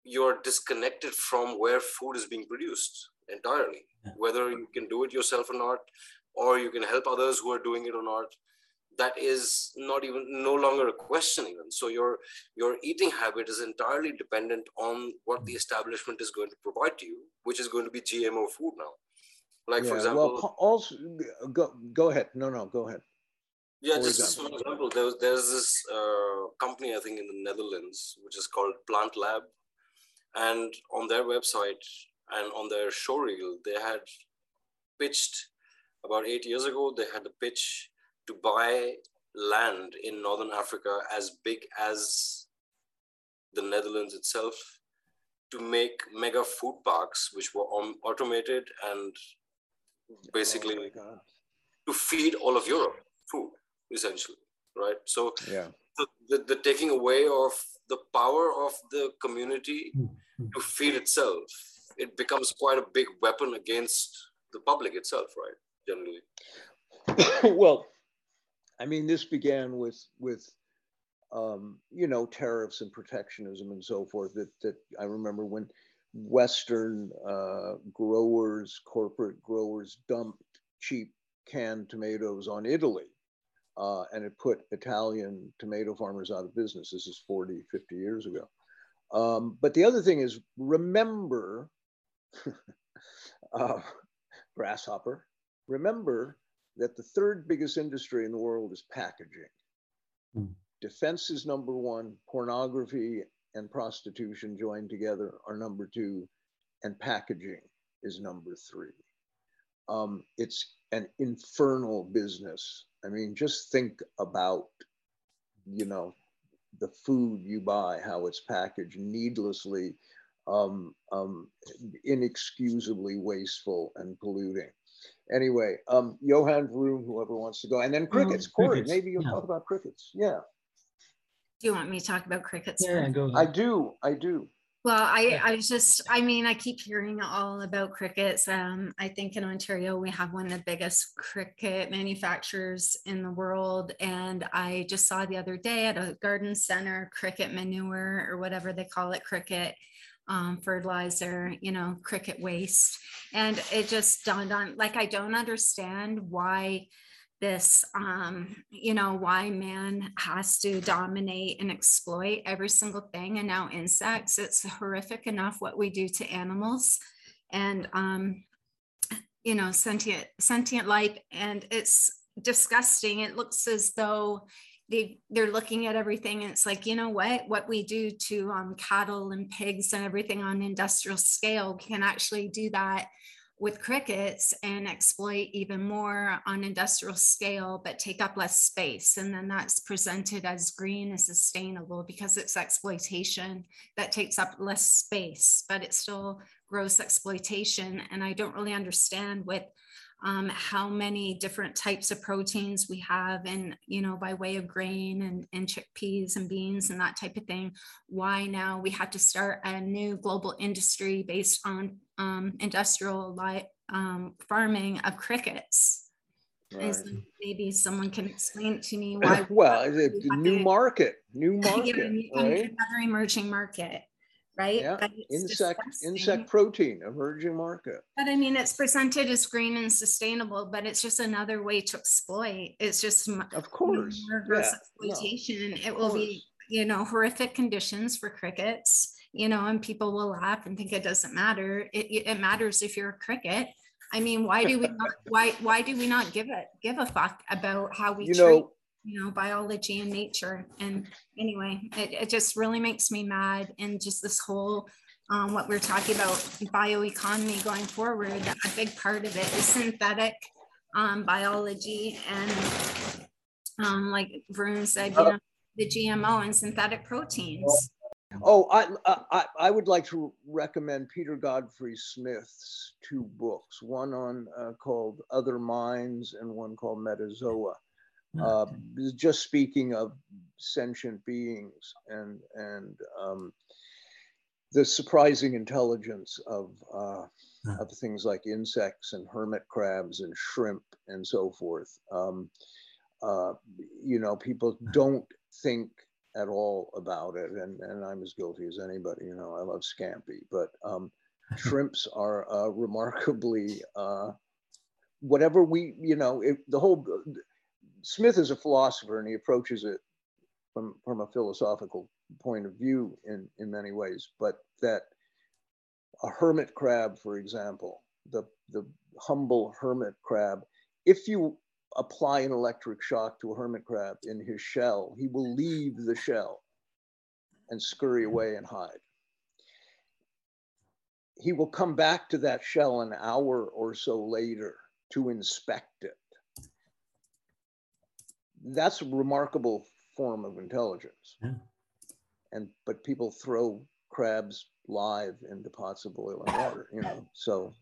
you're disconnected from where food is being produced entirely yeah. whether you can do it yourself or not or you can help others who are doing it or not that is not even no longer a question even. So your your eating habit is entirely dependent on what the establishment is going to provide to you which is going to be gmo food now. Like yeah, for example well also go, go ahead. No no go ahead. Yeah just example. for example. There's there's this uh, company i think in the netherlands which is called PlantLab and on their website and on their show reel they had pitched about eight years ago they had a pitch to buy land in northern Africa as big as the Netherlands itself to make mega food parks, which were automated and basically oh to feed all of Europe food, essentially, right? So yeah. the, the, the taking away of the power of the community mm-hmm. To feed itself, it becomes quite a big weapon against the public itself, right? Generally. [coughs] well, I mean, this began with with um, you know tariffs and protectionism and so forth. That that I remember when Western uh, growers, corporate growers, dumped cheap canned tomatoes on Italy, uh, and it put Italian tomato farmers out of business. This is 40, 50 years ago. Um, but the other thing is, remember, [laughs] uh, grasshopper, remember that the third biggest industry in the world is packaging. Mm. Defense is number one, pornography and prostitution joined together are number two, and packaging is number three. Um, it's an infernal business. I mean, just think about, you know, the food you buy, how it's packaged needlessly, um, um, inexcusably wasteful and polluting anyway, um, Johan Varun, whoever wants to go, and then crickets. Cory, crickets. maybe you'll yeah. talk about crickets. Yeah. Do you want me to talk about crickets? Yeah, go ahead. I do. I do. Well, I, I just, I mean, I keep hearing all about crickets. Um, I think in Ontario, we have one of the biggest cricket manufacturers in the world. And I just saw the other day at a garden center, cricket manure or whatever they call it, cricket um, fertilizer, you know, cricket waste. And it just dawned on, like, I don't understand why this, um, you know, why man has to dominate and exploit every single thing. And now insects, it's horrific enough what we do to animals. And, um, you know, sentient, sentient life. And it's disgusting. It looks as though they they're looking at everything and it's like you know what what we do to um, cattle and pigs and everything on industrial scale can actually do that with crickets and exploit even more on industrial scale but take up less space. And then that's presented as green and sustainable because it's exploitation that takes up less space but it's still gross exploitation. And i don't really understand with um, how many different types of proteins we have and you know by way of grain and, and chickpeas and beans and that type of thing why now we have to start a new global industry based on um, industrial li- um, farming of crickets Right. maybe someone can explain to me [clears throat] why. well, the new market, new [laughs] market, right? another emerging market right? Yeah, insect insect protein, emerging market. But I mean, it's presented as green and sustainable, but it's just another way to exploit. It's just of course yeah, exploitation. No, it will course. be you know horrific conditions for crickets. You know, and people will laugh and think it doesn't matter. It, it matters if you're a cricket. I mean, why do we not why why do we not give it give a fuck about how we you treat know you know biology and nature. And anyway it, it just really makes me mad. And just this whole um, what we're talking about bioeconomy going forward a big part of it is synthetic um, biology and um, like Varun said you know, the gmo and synthetic proteins. Oh, I, I, I would like to recommend Peter Godfrey Smith's two books, one on uh, called Other Minds and one called Metazoa uh, just speaking of sentient beings and and um, the surprising intelligence of uh, of things like insects and hermit crabs and shrimp and so forth. Um, uh, you know, people don't think at all about it, and and I'm as guilty as anybody. You know, I love scampi, but um, [laughs] shrimps are uh, remarkably uh, whatever we, you know, it, the whole, Smith is a philosopher and he approaches it from, from a philosophical point of view in, in many ways, but that a hermit crab, for example, the, the humble hermit crab, if you apply an electric shock to a hermit crab in his shell, he will leave the shell and scurry away and hide. He will come back to that shell an hour or so later to inspect it. That's a remarkable form of intelligence. Yeah. And but people throw crabs live into pots of boiling water, you know. So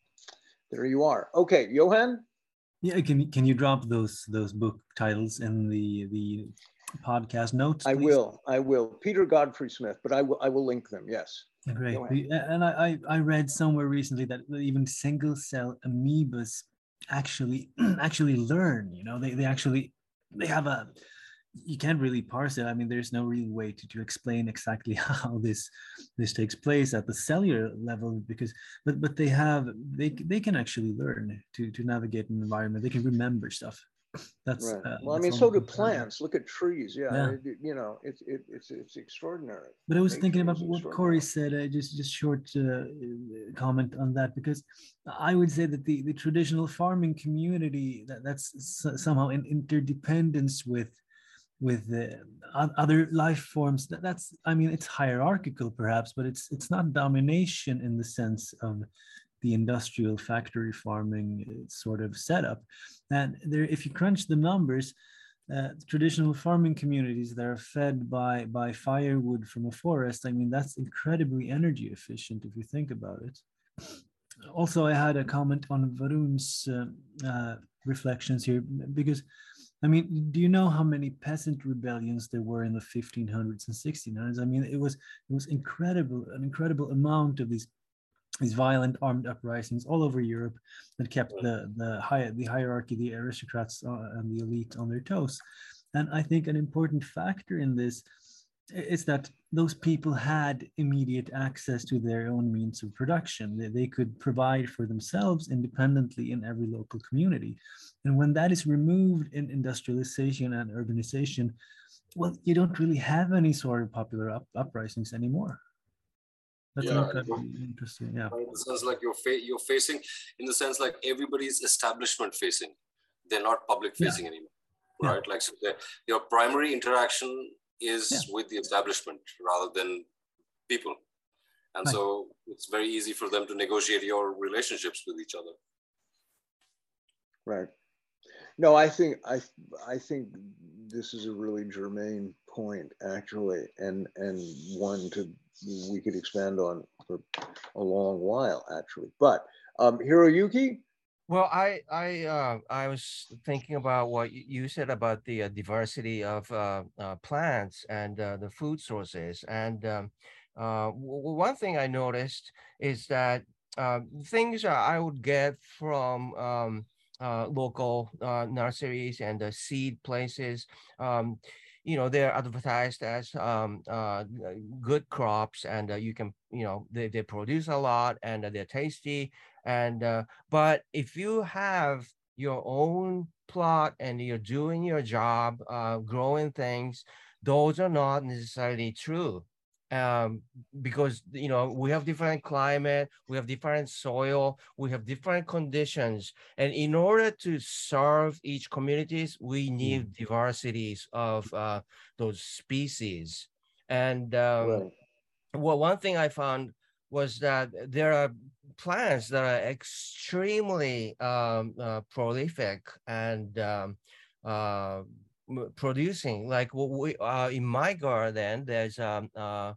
there you are. Okay, Johan. Yeah, can can you drop those those book titles in the the podcast notes? Please? I will. I will. Peter Godfrey Smith, but I will I will link them. Yes. Great. And I I read somewhere recently that even single cell amoebas actually [clears throat] actually learn. You know, they they actually they have a you can't really parse it. I mean, there's no real way to, to explain exactly [laughs] how this this takes place at the cellular level because but but they have they they can actually learn to to navigate an environment. They can remember stuff. That's right. Uh, well, I mean, so do plants. Look at trees. Yeah, yeah. It, you know, it's it, it's it's extraordinary. But I was Nature thinking about what Cory said. Uh, just just short uh, comment on that because I would say that the the traditional farming community that that's somehow in interdependence with with the other life forms that, that's i mean it's hierarchical perhaps but it's it's not domination in the sense of the industrial factory farming uh, sort of setup and there if you crunch the numbers uh, traditional farming communities that are fed by by firewood from a forest i mean that's incredibly energy efficient if you think about it also i had a comment on varun's uh, uh, reflections here because I mean, do you know how many peasant rebellions there were in the 1500s and 1600s? I mean, it was it was incredible, an incredible amount of these these violent armed uprisings all over Europe that kept the the high the hierarchy, the aristocrats uh, and the elite on their toes. And I think an important factor in this is that those people had immediate access to their own means of production. They, they could provide for themselves independently in every local community. And when that is removed in industrialization and urbanization, well, you don't really have any sort of popular up, uprisings anymore. That's yeah, interesting. Yeah. In the sense like you're fa- you're facing, in the sense like everybody's establishment facing, they're not public facing yeah. anymore, right? Yeah. Like so, your primary interaction is yeah. with the establishment rather than people. And right. so it's very easy for them to negotiate your relationships with each other. Right. No, I think I I think this is a really germane point actually, and and one to we could expand on for a long while actually. But um, Hiroyuki, well, I I uh, I was thinking about what you said about the uh, diversity of uh, uh plants and uh, the food sources, and um, uh, one thing I noticed is that things I would get from um, local nurseries and seed places. Um, you know they're advertised as um, uh, good crops and uh, you can you know they, they produce a lot and uh, they're tasty and uh, but if you have your own plot and you're doing your job uh, growing things those are not necessarily true um, because you know we have different climate, we have different soil, we have different conditions, and in order to serve each communities, we need mm. diversities of uh, those species. And um, right. well, one thing I found was that there are plants that are extremely um, uh, prolific and um, uh, producing like what we uh, in my garden there's um uh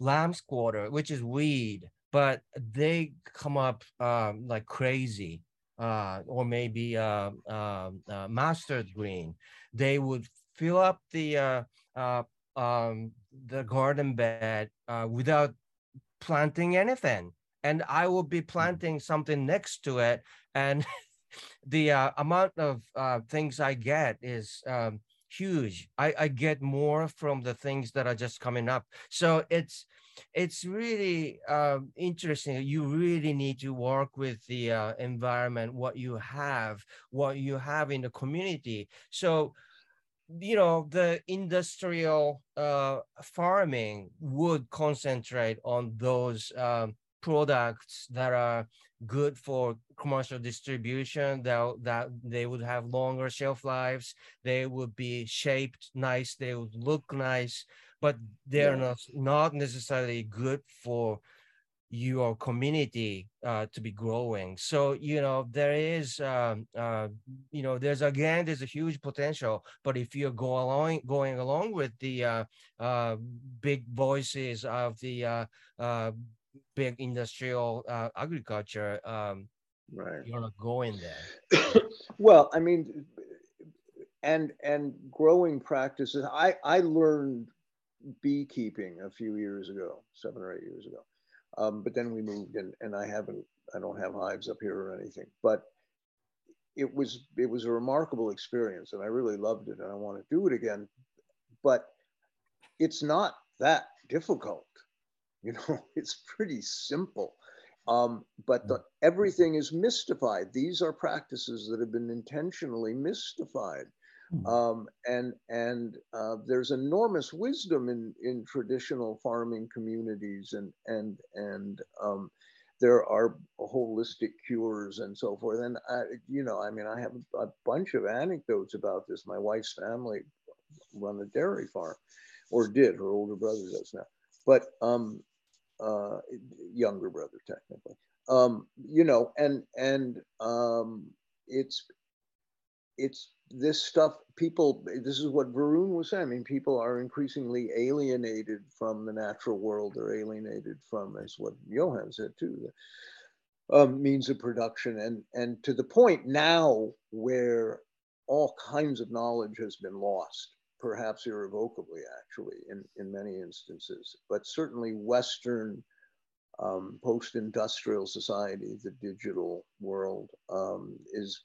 lamb's quarter which is weed but they come up um like crazy uh or maybe uh, uh, uh mustard green they would fill up the uh, uh um the garden bed uh without planting anything and i will be mm-hmm. planting something next to it and [laughs] the uh, amount of uh, things I get is um, huge. I, I get more from the things that are just coming up. So it's it's really uh, interesting. You really need to work with the uh, environment, what you have, what you have in the community. So you know the industrial uh, farming would concentrate on those um, products that are good for commercial distribution that, that they would have longer shelf lives they would be shaped nice they would look nice but they're yeah. not not necessarily good for your community uh, to be growing. So you know there is, um, uh, you know, there's again there's a huge potential. But if you're go along going along with the uh, uh big voices of the uh, uh, big industrial agriculture, um, right, you're not going there. [clears throat] well, I mean, and and growing practices. I I learned beekeeping a few years ago, seven or eight years ago um, but then we moved and, and I haven't, I don't have hives up here or anything, but it was, it was a remarkable experience and I really loved it and I want to do it again, but it's not that difficult. You know, [laughs] it's pretty simple. Um, but the, everything is mystified. These are practices that have been intentionally mystified. Hmm. Um, and and uh, there's enormous wisdom in in traditional farming communities, and and and um, there are holistic cures and so forth. And I, you know, I mean, I have a bunch of anecdotes about this. My wife's family run a dairy farm, or did. Her older brother does now, but um, uh, younger brother technically. Um, you know, and and um, it's it's this stuff people this is what Varun was saying. I mean, people are increasingly alienated from the natural world. They're alienated from, as what Johan said too, the um, means of production, and and to the point now where all kinds of knowledge has been lost, perhaps irrevocably, actually, in in many instances. But certainly, Western um, post-industrial society, the digital world, um, is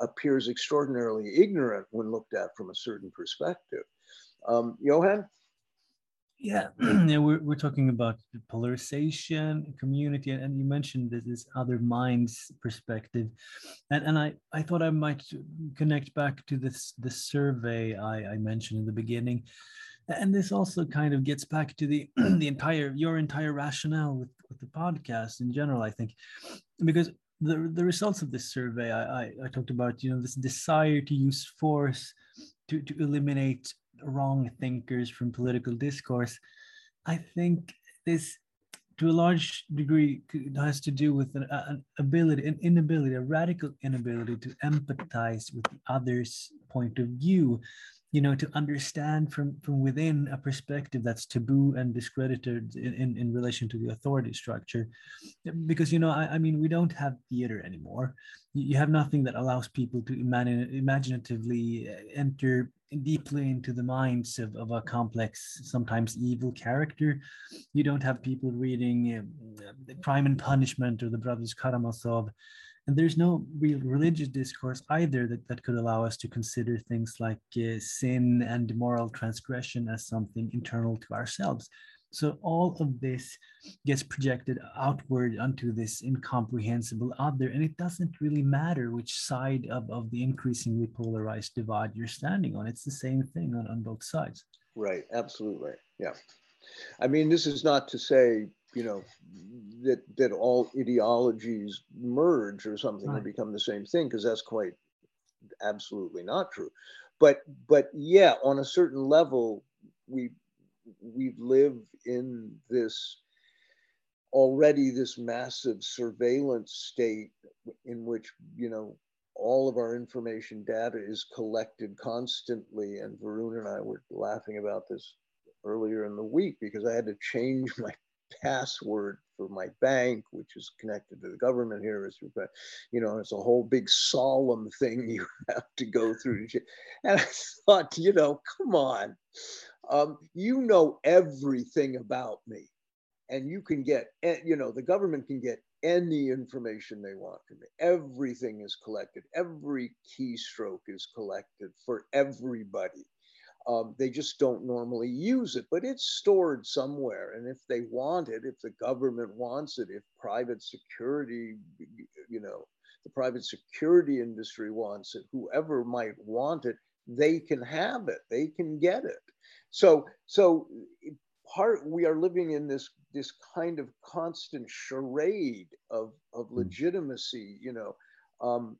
appears extraordinarily ignorant when looked at from a certain perspective. Um, Johan? [clears throat] Yeah, yeah we're, we're talking about polarization, community, and you mentioned this, this other minds perspective. And, and I, I thought I might connect back to this, this survey I, I mentioned in the beginning. And this also kind of gets back to the [clears throat] the entire your entire rationale with, with the podcast in general, I think. Because the, the results of this survey, I, I, I, talked about, you know, this desire to use force to, to eliminate wrong thinkers from political discourse. I think this, to a large degree, has to do with an, an ability, an inability, a radical inability to empathize with the other's point of view you know to understand from from within a perspective that's taboo and discredited in, in, in relation to the authority structure. Because you know I, I, mean we don't have theater anymore. You have nothing that allows people to imagine imaginatively uh, enter deeply into the minds of, of a complex sometimes evil character. You don't have people reading um, crime and punishment or the brothers karamazov and there's no real religious discourse either that, that could allow us to consider things like uh, sin and moral transgression as something internal to ourselves. So all of this gets projected outward onto this incomprehensible other, and it doesn't really matter which side of, of the increasingly polarized divide you're standing on. It's the same thing on, on both sides. Right, absolutely. Yeah. I mean, this is not to say you know that that all ideologies merge or something right. and become the same thing because that's quite absolutely not true but but yeah on a certain level we we live in this already this massive surveillance state in which you know all of our information data is collected constantly and Varun and I were laughing about this earlier in the week because I had to change [laughs] my password for my bank, which is connected to the government here. Is you know, it's a whole big solemn thing [laughs] you have to go through. And I thought, you know, come on, um, you know everything about me, and you can get, you know, the government can get any information they want from me. Everything is collected. Every keystroke is collected for everybody. Um, they just don't normally use it, but it's stored somewhere. And if they want it, if the government wants it, if private security, you know, the private security industry wants it, whoever might want it, they can have it, they can get it. So, so part we are living in this this kind of constant charade of of hmm. legitimacy, you know, um,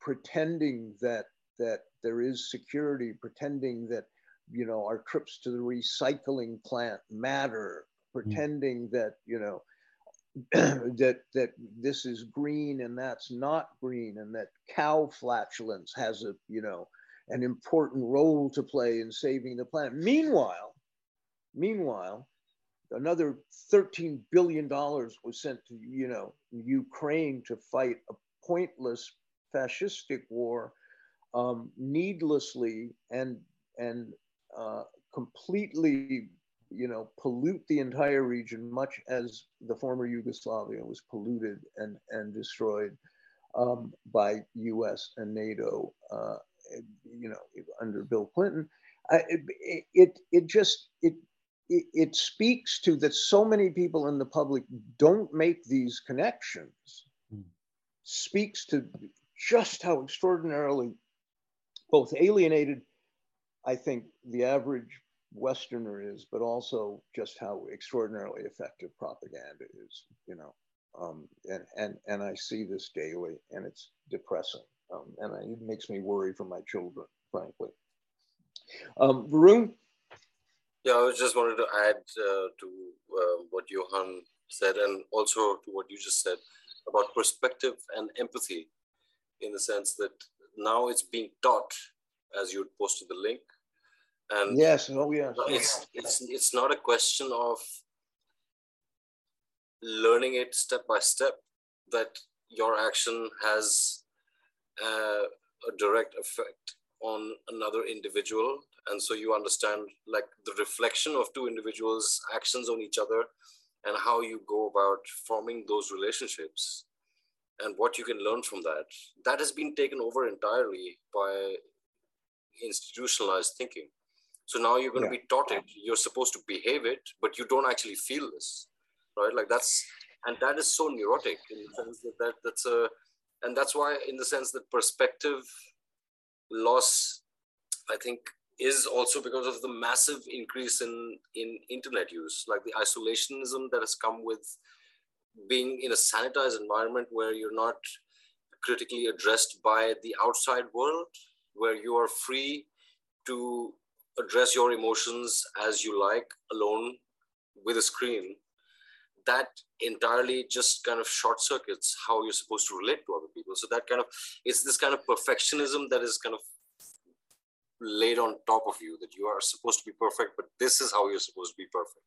pretending that that there is security, pretending that you know, our trips to the recycling plant matter, pretending that, you know, [clears throat] that that this is green and that's not green and that cow flatulence has a you know an important role to play in saving the planet. Meanwhile meanwhile another 13 billion dollars was sent to you know ukraine to fight a pointless fascistic war um, needlessly and and uh, completely, you know, pollute the entire region, much as the former Yugoslavia was polluted and, and destroyed um, by U.S. and NATO, uh, you know, under Bill Clinton. it, it, it just, it, it, it speaks to that so many people in the public don't make these connections, mm. speaks to just how extraordinarily both alienated I think the average Westerner is, but also just how extraordinarily effective propaganda is, you know. Um, and, and, and I see this daily and it's depressing. Um, and I, it makes me worry for my children, frankly. Um, Varun? Yeah, I just wanted to add uh, to uh, what Johan said and also to what you just said about perspective and empathy in the sense that now it's being taught as you posted the link. And yes, oh yes. It's it's it's not a question of learning it step by step that your action has uh, a direct effect on another individual and so you understand like the reflection of two individuals actions on each other and how you go about forming those relationships and what you can learn from that that has been taken over entirely by institutionalized thinking. So now you're going yeah. to be taught it. You're supposed to behave it, but you don't actually feel this, right? Like that's, and that is so neurotic in the sense that, that that's a, and that's why, in the sense that perspective loss, I think, is also because of the massive increase in in internet use, like the isolationism that has come with being in a sanitized environment where you're not critically addressed by the outside world where you are free to address your emotions as you like alone with a screen that entirely just kind of short circuits how you're supposed to relate to other people. So that kind of it's this kind of perfectionism that is kind of laid on top of you that you are supposed to be perfect but this is how you're supposed to be perfect.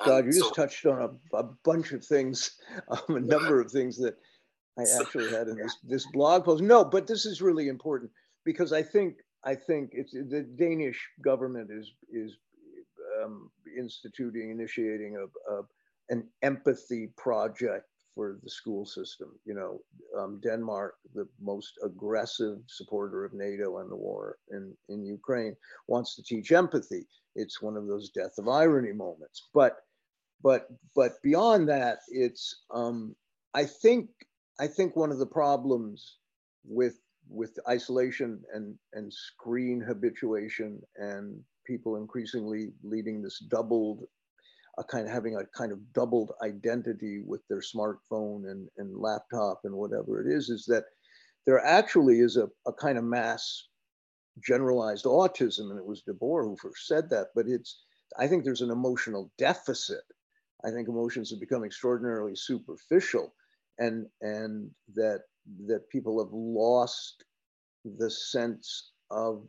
And god you so, just touched on a, a bunch of things [laughs] um, a number of things that i [laughs] actually had in [laughs] this this blog post. No but this is really important because I think I think it's the Danish government is is um, instituting, initiating a, a, an empathy project for the school system. You know, um, Denmark, the most aggressive supporter of NATO and the war in, in Ukraine, wants to teach empathy. It's one of those death of irony moments. But but but beyond that, it's um, I think I think one of the problems with with isolation and, and screen habituation and people increasingly leading this doubled, a kind of having a kind of doubled identity with their smartphone and, and laptop and whatever it is, is that there actually is a, a kind of mass generalized autism. And it was Debord who first said that, but it's, I think there's an emotional deficit. I think emotions have become extraordinarily superficial and, and that that people have lost the sense of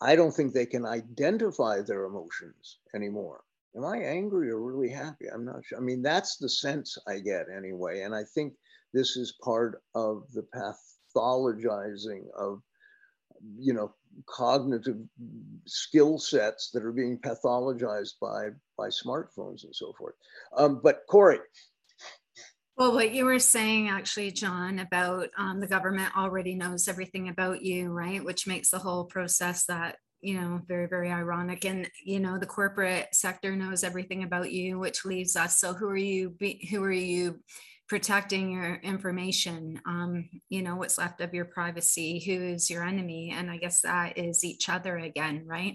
I don't think they can identify their emotions anymore. Am I angry or really happy? I'm not sure. I mean, that's the sense I get anyway. And I think this is part of the pathologizing of, you know, cognitive skill sets that are being pathologized by by smartphones and so forth. Um, but Cory, Well, what you were saying actually, John, about um, the government already knows everything about you, right? Which makes the whole process that, you know, very, very ironic. And, you know, the corporate sector knows everything about you, which leaves us. So who are you, be, who are you protecting your information? Um, you know, what's left of your privacy? Who is your enemy? And I guess that is each other again, right?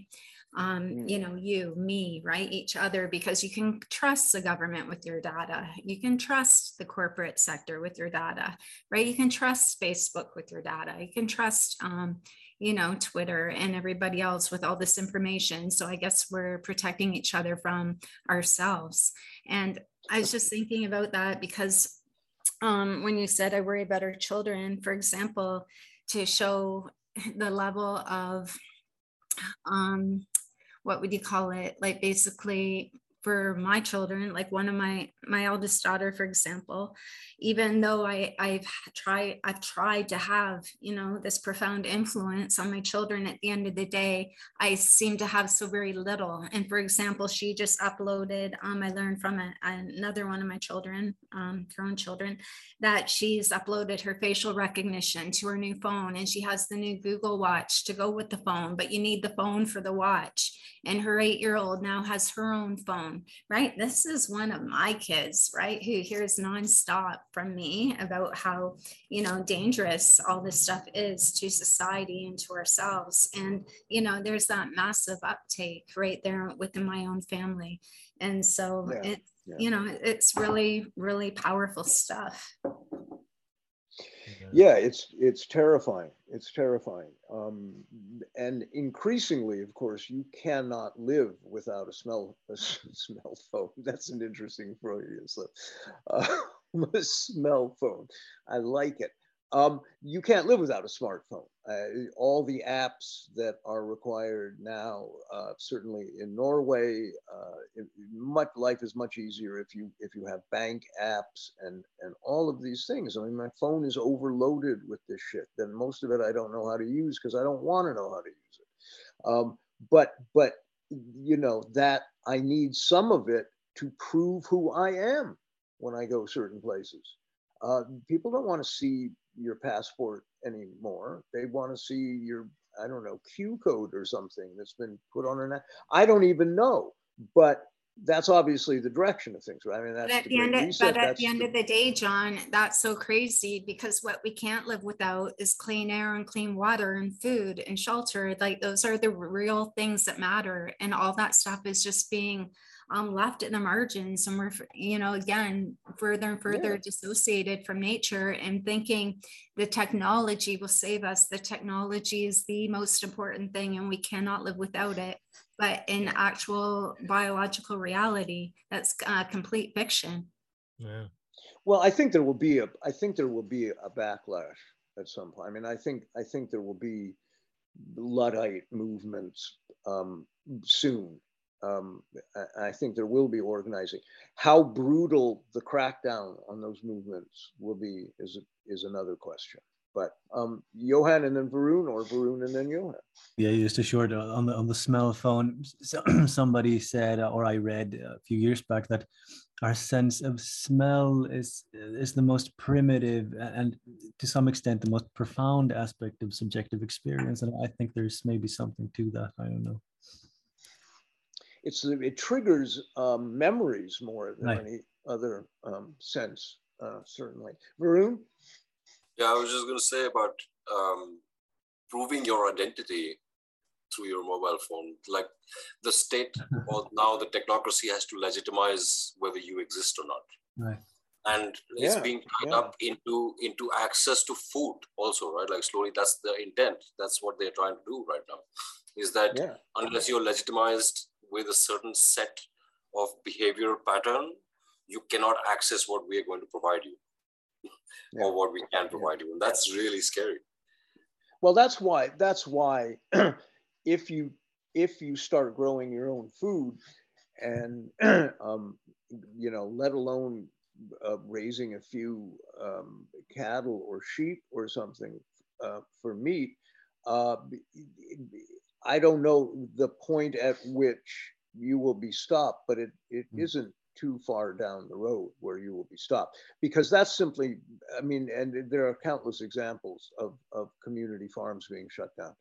Um, you know, you, me, right, each other, because you can trust the government with your data. You can trust the corporate sector with your data, right? You can trust Facebook with your data. You can trust, um, you know, Twitter and everybody else with all this information. So I guess we're protecting each other from ourselves. And I was just thinking about that because um, when you said I worry about our children, for example, to show the level of um, what would you call it? Like basically for my children like one of my my eldest daughter for example even though i i've tried i've tried to have you know this profound influence on my children at the end of the day i seem to have so very little. And for example she just uploaded um, i learned from a, another one of my children um, own children that she's uploaded her facial recognition to her new phone and she has the new google watch to go with the phone but you need the phone for the watch. And her eight year old now has her own phone, right? This is one of my kids, right? Who hears nonstop from me about how, you know, dangerous all this stuff is to society and to ourselves. And, you know, there's that massive uptake right there within my own family. And so yeah, it, yeah. you know, it's really, really powerful stuff yeah. It's it's terrifying. It's terrifying. Um, and increasingly of course you cannot live without a smell [laughs] a smell phone. That's an interesting slip uh, [laughs] a smell phone. I like it um, you can't live without a smartphone. Uh, all the apps that are required now, uh, certainly in Norway, uh, much, life is much easier if you if you have bank apps and and all of these things. I mean, my phone is overloaded with this shit. Then most of it I don't know how to use because I don't want to know how to use it. Um, but but you know that I need some of it to prove who I am when I go certain places. Uh, people don't want to see your passport anymore. They want to see your, I don't know, Q code or something that's been put on an. I don't even know, but that's obviously the direction of things, right? I mean, that's but at the, end of, but at the end of the day, John, that's so crazy because what we can't live without is clean air and clean water and food and shelter. Like those are the real things that matter, and all that stuff is just being um, left in the margins and we're you know again further and further yeah. dissociated from nature and thinking the technology will save us. The technology is the most important thing and we cannot live without it. But in actual biological reality that's uh, complete fiction. Yeah. Well i think there will be a i think there will be a backlash at some point. I mean i think i think there will be luddite movements um, soon um, I think there will be organizing. How brutal the crackdown on those movements will be is is another question. But um, Johan and then Varun, or Varun and then Johan. Yeah, just a short on the on the smell phone. [clears throat] Somebody said, or I read a few years back that our sense of smell is is the most primitive and to some extent the most profound aspect of subjective experience. And I think there's maybe something to that. I don't know it's it triggers um, memories more than right. any other um, sense, uh, certainly. Varun? Yeah, I was just going to say about um, proving your identity through your mobile phone. Like the state [laughs] or now the technocracy has to legitimize whether you exist or not. Right. And it's yeah, being tied yeah. up into into access to food also, right? Like slowly, that's the intent. That's what they're trying to do right now. Is that yeah. unless you're legitimized with a certain set of behavioral pattern, you cannot access what we are going to provide you [laughs] yeah. or what we can provide yeah. you. And that's really scary. Well, that's why, that's why [clears throat] if you, if you start growing your own food and, [clears throat] um, you know, let alone uh, raising a few um, cattle or sheep or something uh, for meat, uh, I don't know the point at which you will be stopped, but it, it mm. not too far down the road where you will be stopped because that's simply i mean and there are countless examples of, of community farms being shut down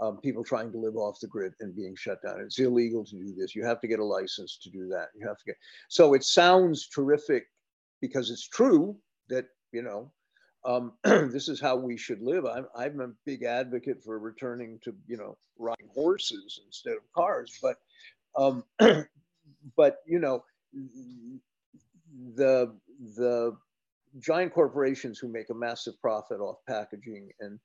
um, people trying to live off the grid and being shut down. It's illegal to do this. You have to get a license to do that. You have to get so it sounds terrific because it's true that you know um, [clears throat] this is how we should live I'm, I'm a big advocate for returning to you know riding horses instead of cars but um, [clears throat] but you know the the giant corporations who make a massive profit off packaging and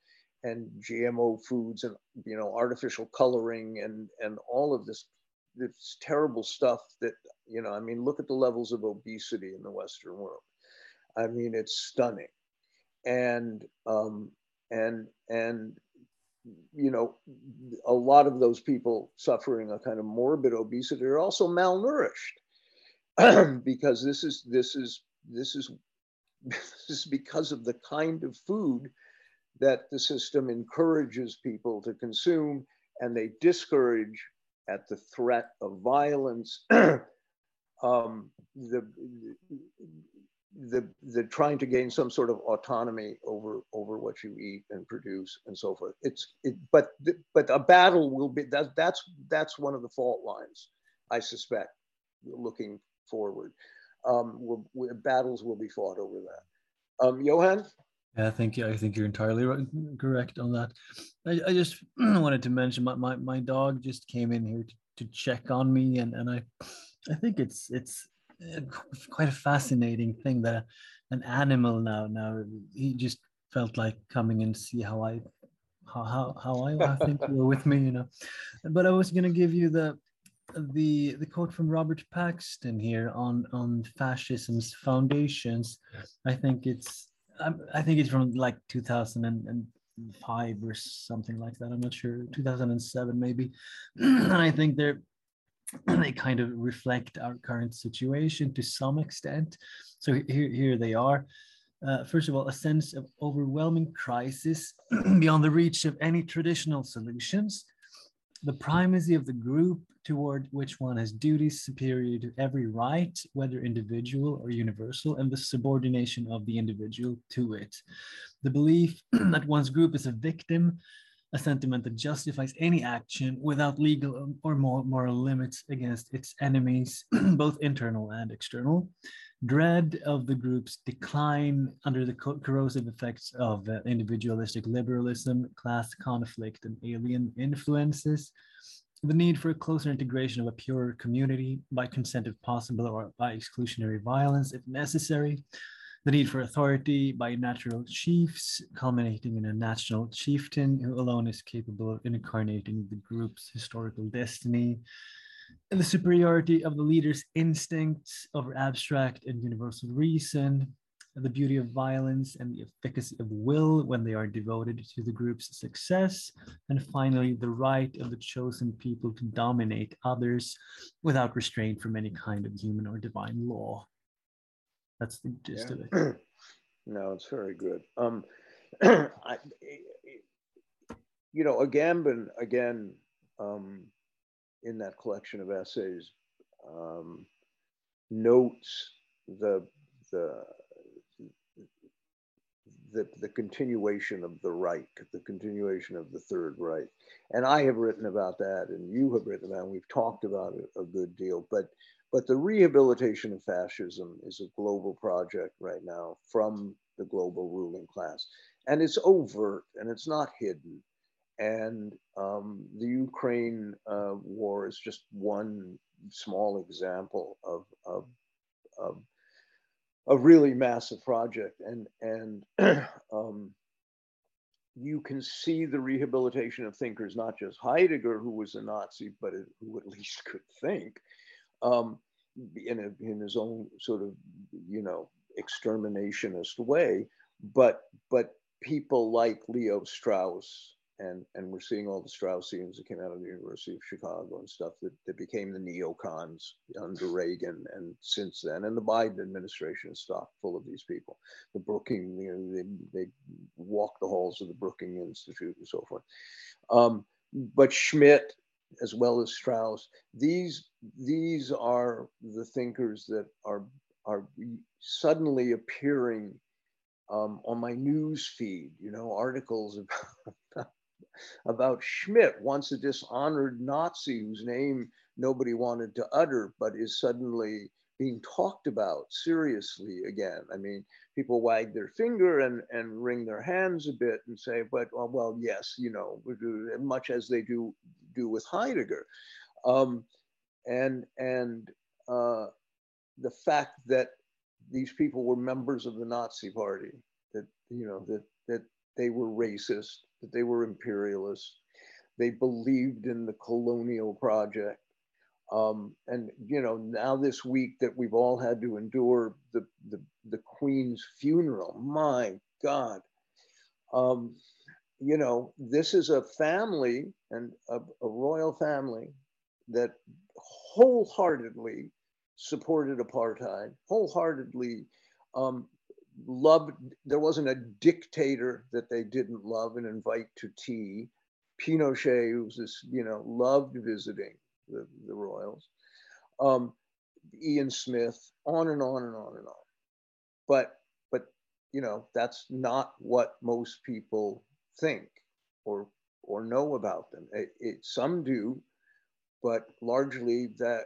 and GMO foods and you know artificial coloring and and all of this this terrible stuff that you know I mean look at the levels of obesity in the Western world. I mean it's stunning, and um, and and you know a lot of those people suffering a kind of morbid obesity are also malnourished [clears throat] because this is this is this is [laughs] this is because of the kind of food that the system encourages people to consume and they discourage at the threat of violence. [clears throat] Um, the, the the trying to gain some sort of autonomy over over what you eat and produce and so forth it's it, but but a battle will be that that's that's one of the fault lines i suspect looking forward. Um, battles will be fought over that. Um, Johan? Yeah, I think I think you're entirely right, correct on that. I, I just [clears throat] wanted to mention my, my, my dog just came in here to, to check on me, and, and I I think it's it's quite a fascinating thing that an animal now now he just felt like coming and see how I how how, how I, I think you were with me, you know. But I was gonna give you the the the quote from Robert Paxton here on on fascism's foundations. I think it's um, I think it's from like 2005 or something like that. I'm not sure, 2007 maybe. [clears throat] and I think they're they kind of reflect our current situation to some extent. So here, here they are. Uh, first of all, a sense of overwhelming crisis [clears throat] beyond the reach of any traditional solutions the primacy of the group toward which one has duties superior to every right, whether individual or universal, and the subordination of the individual to it. The belief [clears throat] that one's group is a victim, a sentiment that justifies any action without legal or moral limits against its enemies, [clears throat] both internal and external. Dread of the group's decline under the corrosive effects of uh, individualistic liberalism, class conflict, and alien influences the need for a closer integration of a pure community by consent if possible or by exclusionary violence if necessary, the need for authority by natural chiefs, culminating in a national chieftain who alone is capable of incarnating the group's historical destiny, and the superiority of the leader's instincts over abstract and universal reason, the beauty of violence and the efficacy of will when they are devoted to the group's success. And finally, the right of the chosen people to dominate others without restraint from any kind of human or divine law. That's the gist yeah. of it. [clears throat] no, it's very good. Um, [clears throat] I, you know, Agamben, again, um, in that collection of essays, um, notes the the the, the continuation of the Reich, the continuation of the Third Reich. And I have written about that, and you have written about it, and we've talked about it a good deal. But, but the rehabilitation of fascism is a global project right now from the global ruling class. And it's overt and it's not hidden. And um, the Ukraine uh, war is just one small example of, of, of a really massive project and and [clears throat] um, you can see the rehabilitation of thinkers not just heidegger who was a nazi but who at [laughs] least could think um, in, a, in his own sort of you know exterminationist way. But but people like leo strauss and and we're seeing all the Straussians that came out of the University of Chicago and stuff that, that became the neocons under Reagan and since then, and the Biden administration is stocked full of these people. The Brookings, you know, they, they walk the halls of the Brookings Institute and so forth. Um, but Schmitt, as well as Strauss. These these are the thinkers that are are suddenly appearing um, on my news feed. You know, articles about about Schmitt, once a dishonored Nazi whose name nobody wanted to utter, but is suddenly being talked about seriously again. I mean, people wag their finger and, and wring their hands a bit and say, but well, well yes, you know, much as they do do with Heidegger. Um, and and uh, the fact that these people were members of the Nazi party, that, you know, that, that they were racist, that they were imperialists, they believed in the colonial project, um, and you know, now this week that we've all had to endure the the, the Queen's funeral, my God, um, you know, this is a family and a, a royal family that wholeheartedly supported apartheid, wholeheartedly um, loved. There wasn't a dictator that they didn't love and invite to tea. Pinochet, was this, you know, loved visiting the, the Royals, um, Ian Smith, on and on and on and on. But but you know that's not what most people think or or know about them. It, it, some do, but largely that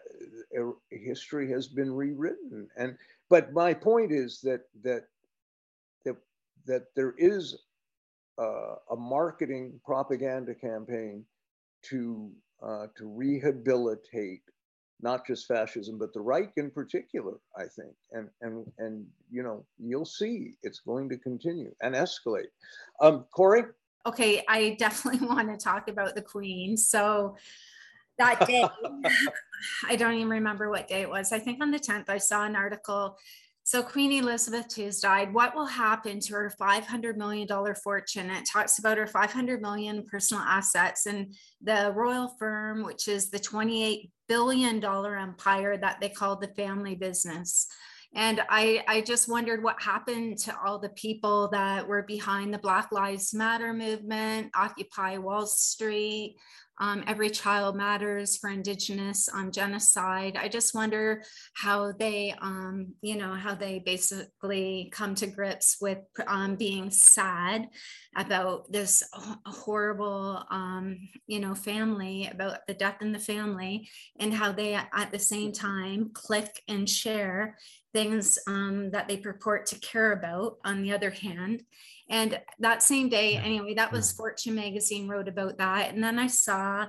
uh, history has been rewritten. And but my point is that that that there is uh, a marketing propaganda campaign to uh, to rehabilitate not just fascism, but the Reich in particular, I think. And, and, and you know, you'll see it's going to continue and escalate. Um, Cory? Okay, I definitely [laughs] want to talk about the Queen. So that day, [laughs] I don't even remember what day it was. I think on the 10th, I saw an article so Queen Elizabeth II's died. What will happen to her $500 million fortune? It talks about her 500 million personal assets and the royal firm, which is the $28 billion empire that they call the family business. And I, I just wondered what happened to all the people that were behind the Black Lives Matter movement, Occupy Wall Street, um, Every Child Matters for Indigenous um, genocide. I just wonder how they, um, you know, how they basically come to grips with um, being sad about this horrible, um, you know, family, about the death in the family, and how they at the same time click and share things that they purport to care about on the other hand and that same day, anyway, that was Fortune magazine wrote about that. And then I saw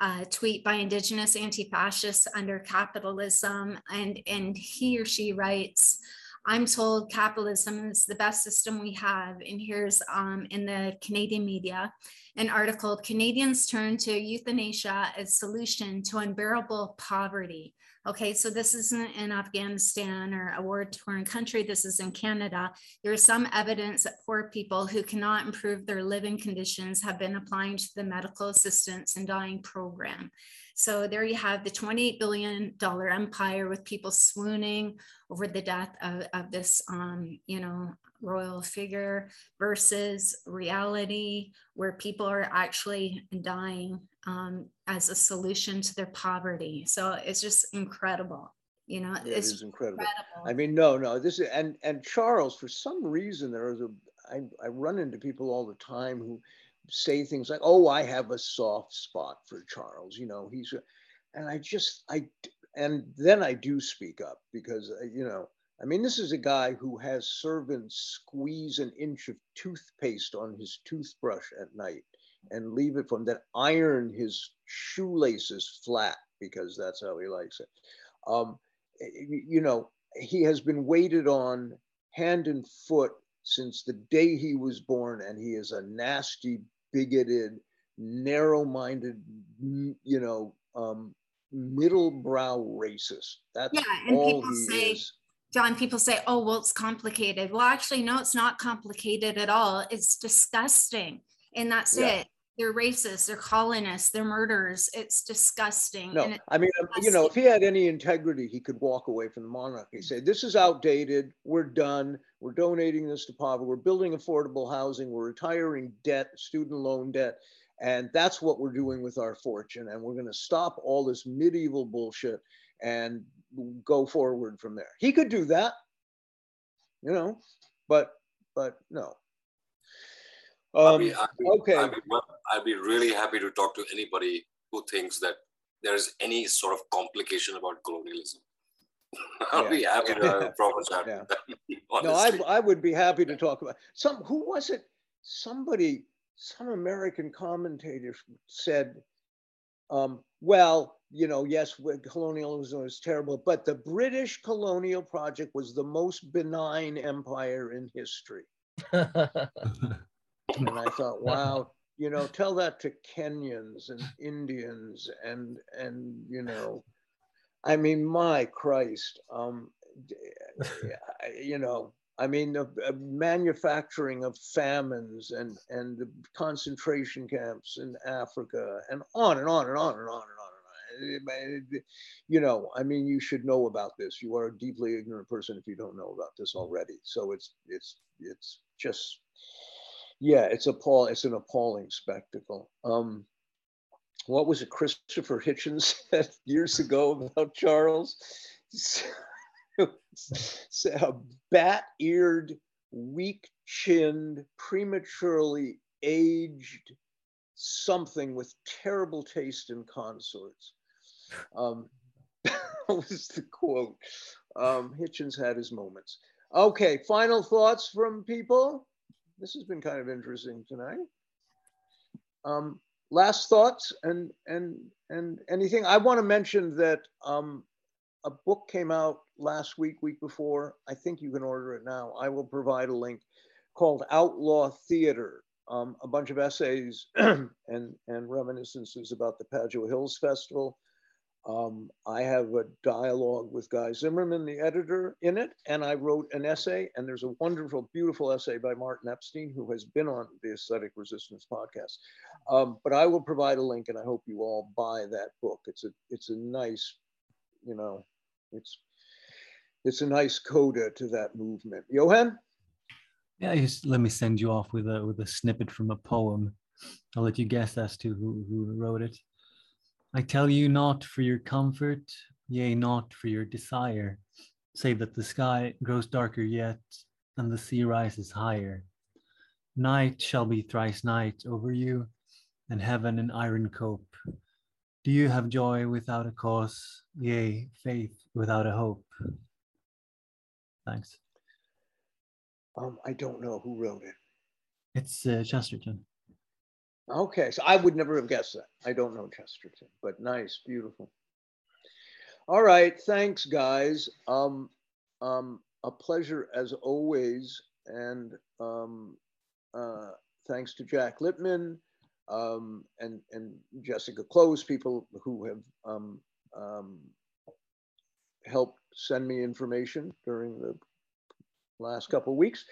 a tweet by Indigenous anti-fascists under capitalism, and and he or she writes. I'm told capitalism is the best system we have. And here's um, in the Canadian media an article Canadians turn to euthanasia as solution to unbearable poverty. Okay, so this isn't in Afghanistan or a war torn country, this is in Canada. There is some evidence that poor people who cannot improve their living conditions have been applying to the medical assistance and dying program. So there you have the $28 billion empire with people swooning over the death of, of this, um, you know, royal figure versus reality where people are actually dying um, as a solution to their poverty. So it's just incredible. You know, yeah, it's it incredible. incredible. I mean, no, no, this is and and Charles, for some reason, there is a I, I run into people all the time who say things like, "Oh, I have a soft spot for Charles." You know, he's, and I just I, and then I do speak up because uh, you know, I mean, this is a guy who has servants squeeze an inch of toothpaste on his toothbrush at night and leave it from that iron his shoelaces flat because that's how he likes it. Um, you know, he has been waited on hand and foot since the day he was born, and he is a nasty, bigoted, narrow-minded, you know, um, middle brow racist. That's yeah, and all people he say, is. John, people say, oh, well, it's complicated. Well, actually, no, it's not complicated at all. It's disgusting. And that's yeah. it they're racist, they're colonists, they're murderers. It's disgusting. No, I mean, um, you know, if he had any integrity, he could walk away from the monarchy. Say, this is outdated. We're done. We're donating this to poverty. We're building affordable housing. We're retiring debt, student loan debt. And that's what we're doing with our fortune. And we're going to stop all this medieval bullshit and go forward from there. He could do that, you know, but but no. Um, I'd be, I'd be, okay. I'd be, I'd be really happy to talk to anybody who thinks that there is any sort of complication about colonialism. [laughs] I'll yeah. be happy to have a proper chat. Yeah. [laughs] no, I, I would be happy to talk about some. Who was it? Somebody, some American commentator said, um, "Well, you know, yes, colonialism was terrible, but the British colonial project was the most benign empire in history." [laughs] and I thought, wow, you know, tell that to Kenyans and Indians and and you know, I mean, my Christ, um, you know, I mean, the uh, manufacturing of famines and and the concentration camps in Africa and on and on and on and on and on and on. You know, I mean, you should know about this. You are a deeply ignorant person if you don't know about this already. So it's it's it's just yeah, it's appall. It's an appalling spectacle. Um, what was it Christopher Hitchens [laughs] said years ago about Charles? a bat-eared, weak-chinned, prematurely aged something with terrible taste in consorts. Um, [laughs] that was the quote. Um, Hitchens had his moments. Okay, final thoughts from people. This has been kind of interesting tonight. Um, last thoughts and and and anything. I want to mention that um, a book came out last week, week before. I think you can order it now. I will provide a link called Outlaw Theater. Um, a bunch of essays [clears throat] and and reminiscences about the Padua Hills Festival um, I have a dialogue with Guy Zimmerman, the editor, in it, and I wrote an essay. And there's a wonderful, beautiful essay by Martin Epstein, who has been on the Aesthetic Resistance podcast. Um, but I will provide a link, and I hope you all buy that book. It's a it's a nice, you know, it's it's a nice coda to that movement. Johan. Yeah, just let me send you off with a with a snippet from a poem. I'll let you guess as to who who wrote it. I tell you not for your comfort, yea, not for your desire, save that the sky grows darker yet, and the sea rises higher. Night shall be thrice night over you, and heaven an iron cope. Do you have joy without a cause, yea, faith without a hope? Thanks. Um, I don't know who wrote it. It's uh, Chesterton. Okay, so I would never have guessed that. I don't know Chesterton, but nice, beautiful. All right, thanks, guys. Um, um, a pleasure as always, and um, uh, thanks to Jack Littman um, and and Jessica Close, people who have um, um, helped send me information during the last couple of weeks.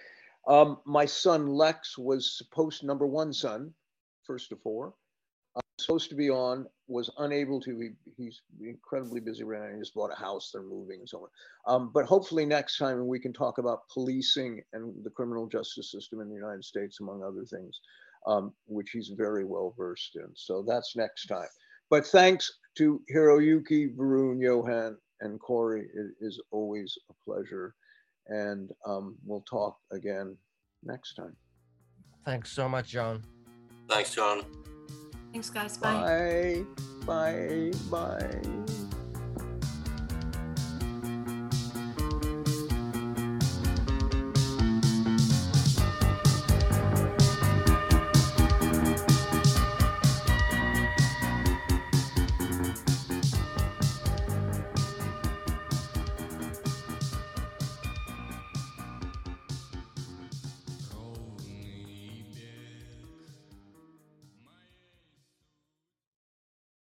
Um, my son Lex was supposed number one son first to four. Uh, supposed to be on, was unable to. He, he's incredibly busy right now. He just bought a house, they're moving and so on. Um, but hopefully next time we can talk about policing and the criminal justice system in the United States, among other things, um, which he's very well versed in. So that's next time. But thanks to Hiroyuki, Varun, Johan, and Cory. It is always a pleasure. And um, we'll talk again next time. Thanks so much, John. Thanks, John. Thanks, guys. Bye. Bye. Bye. Bye.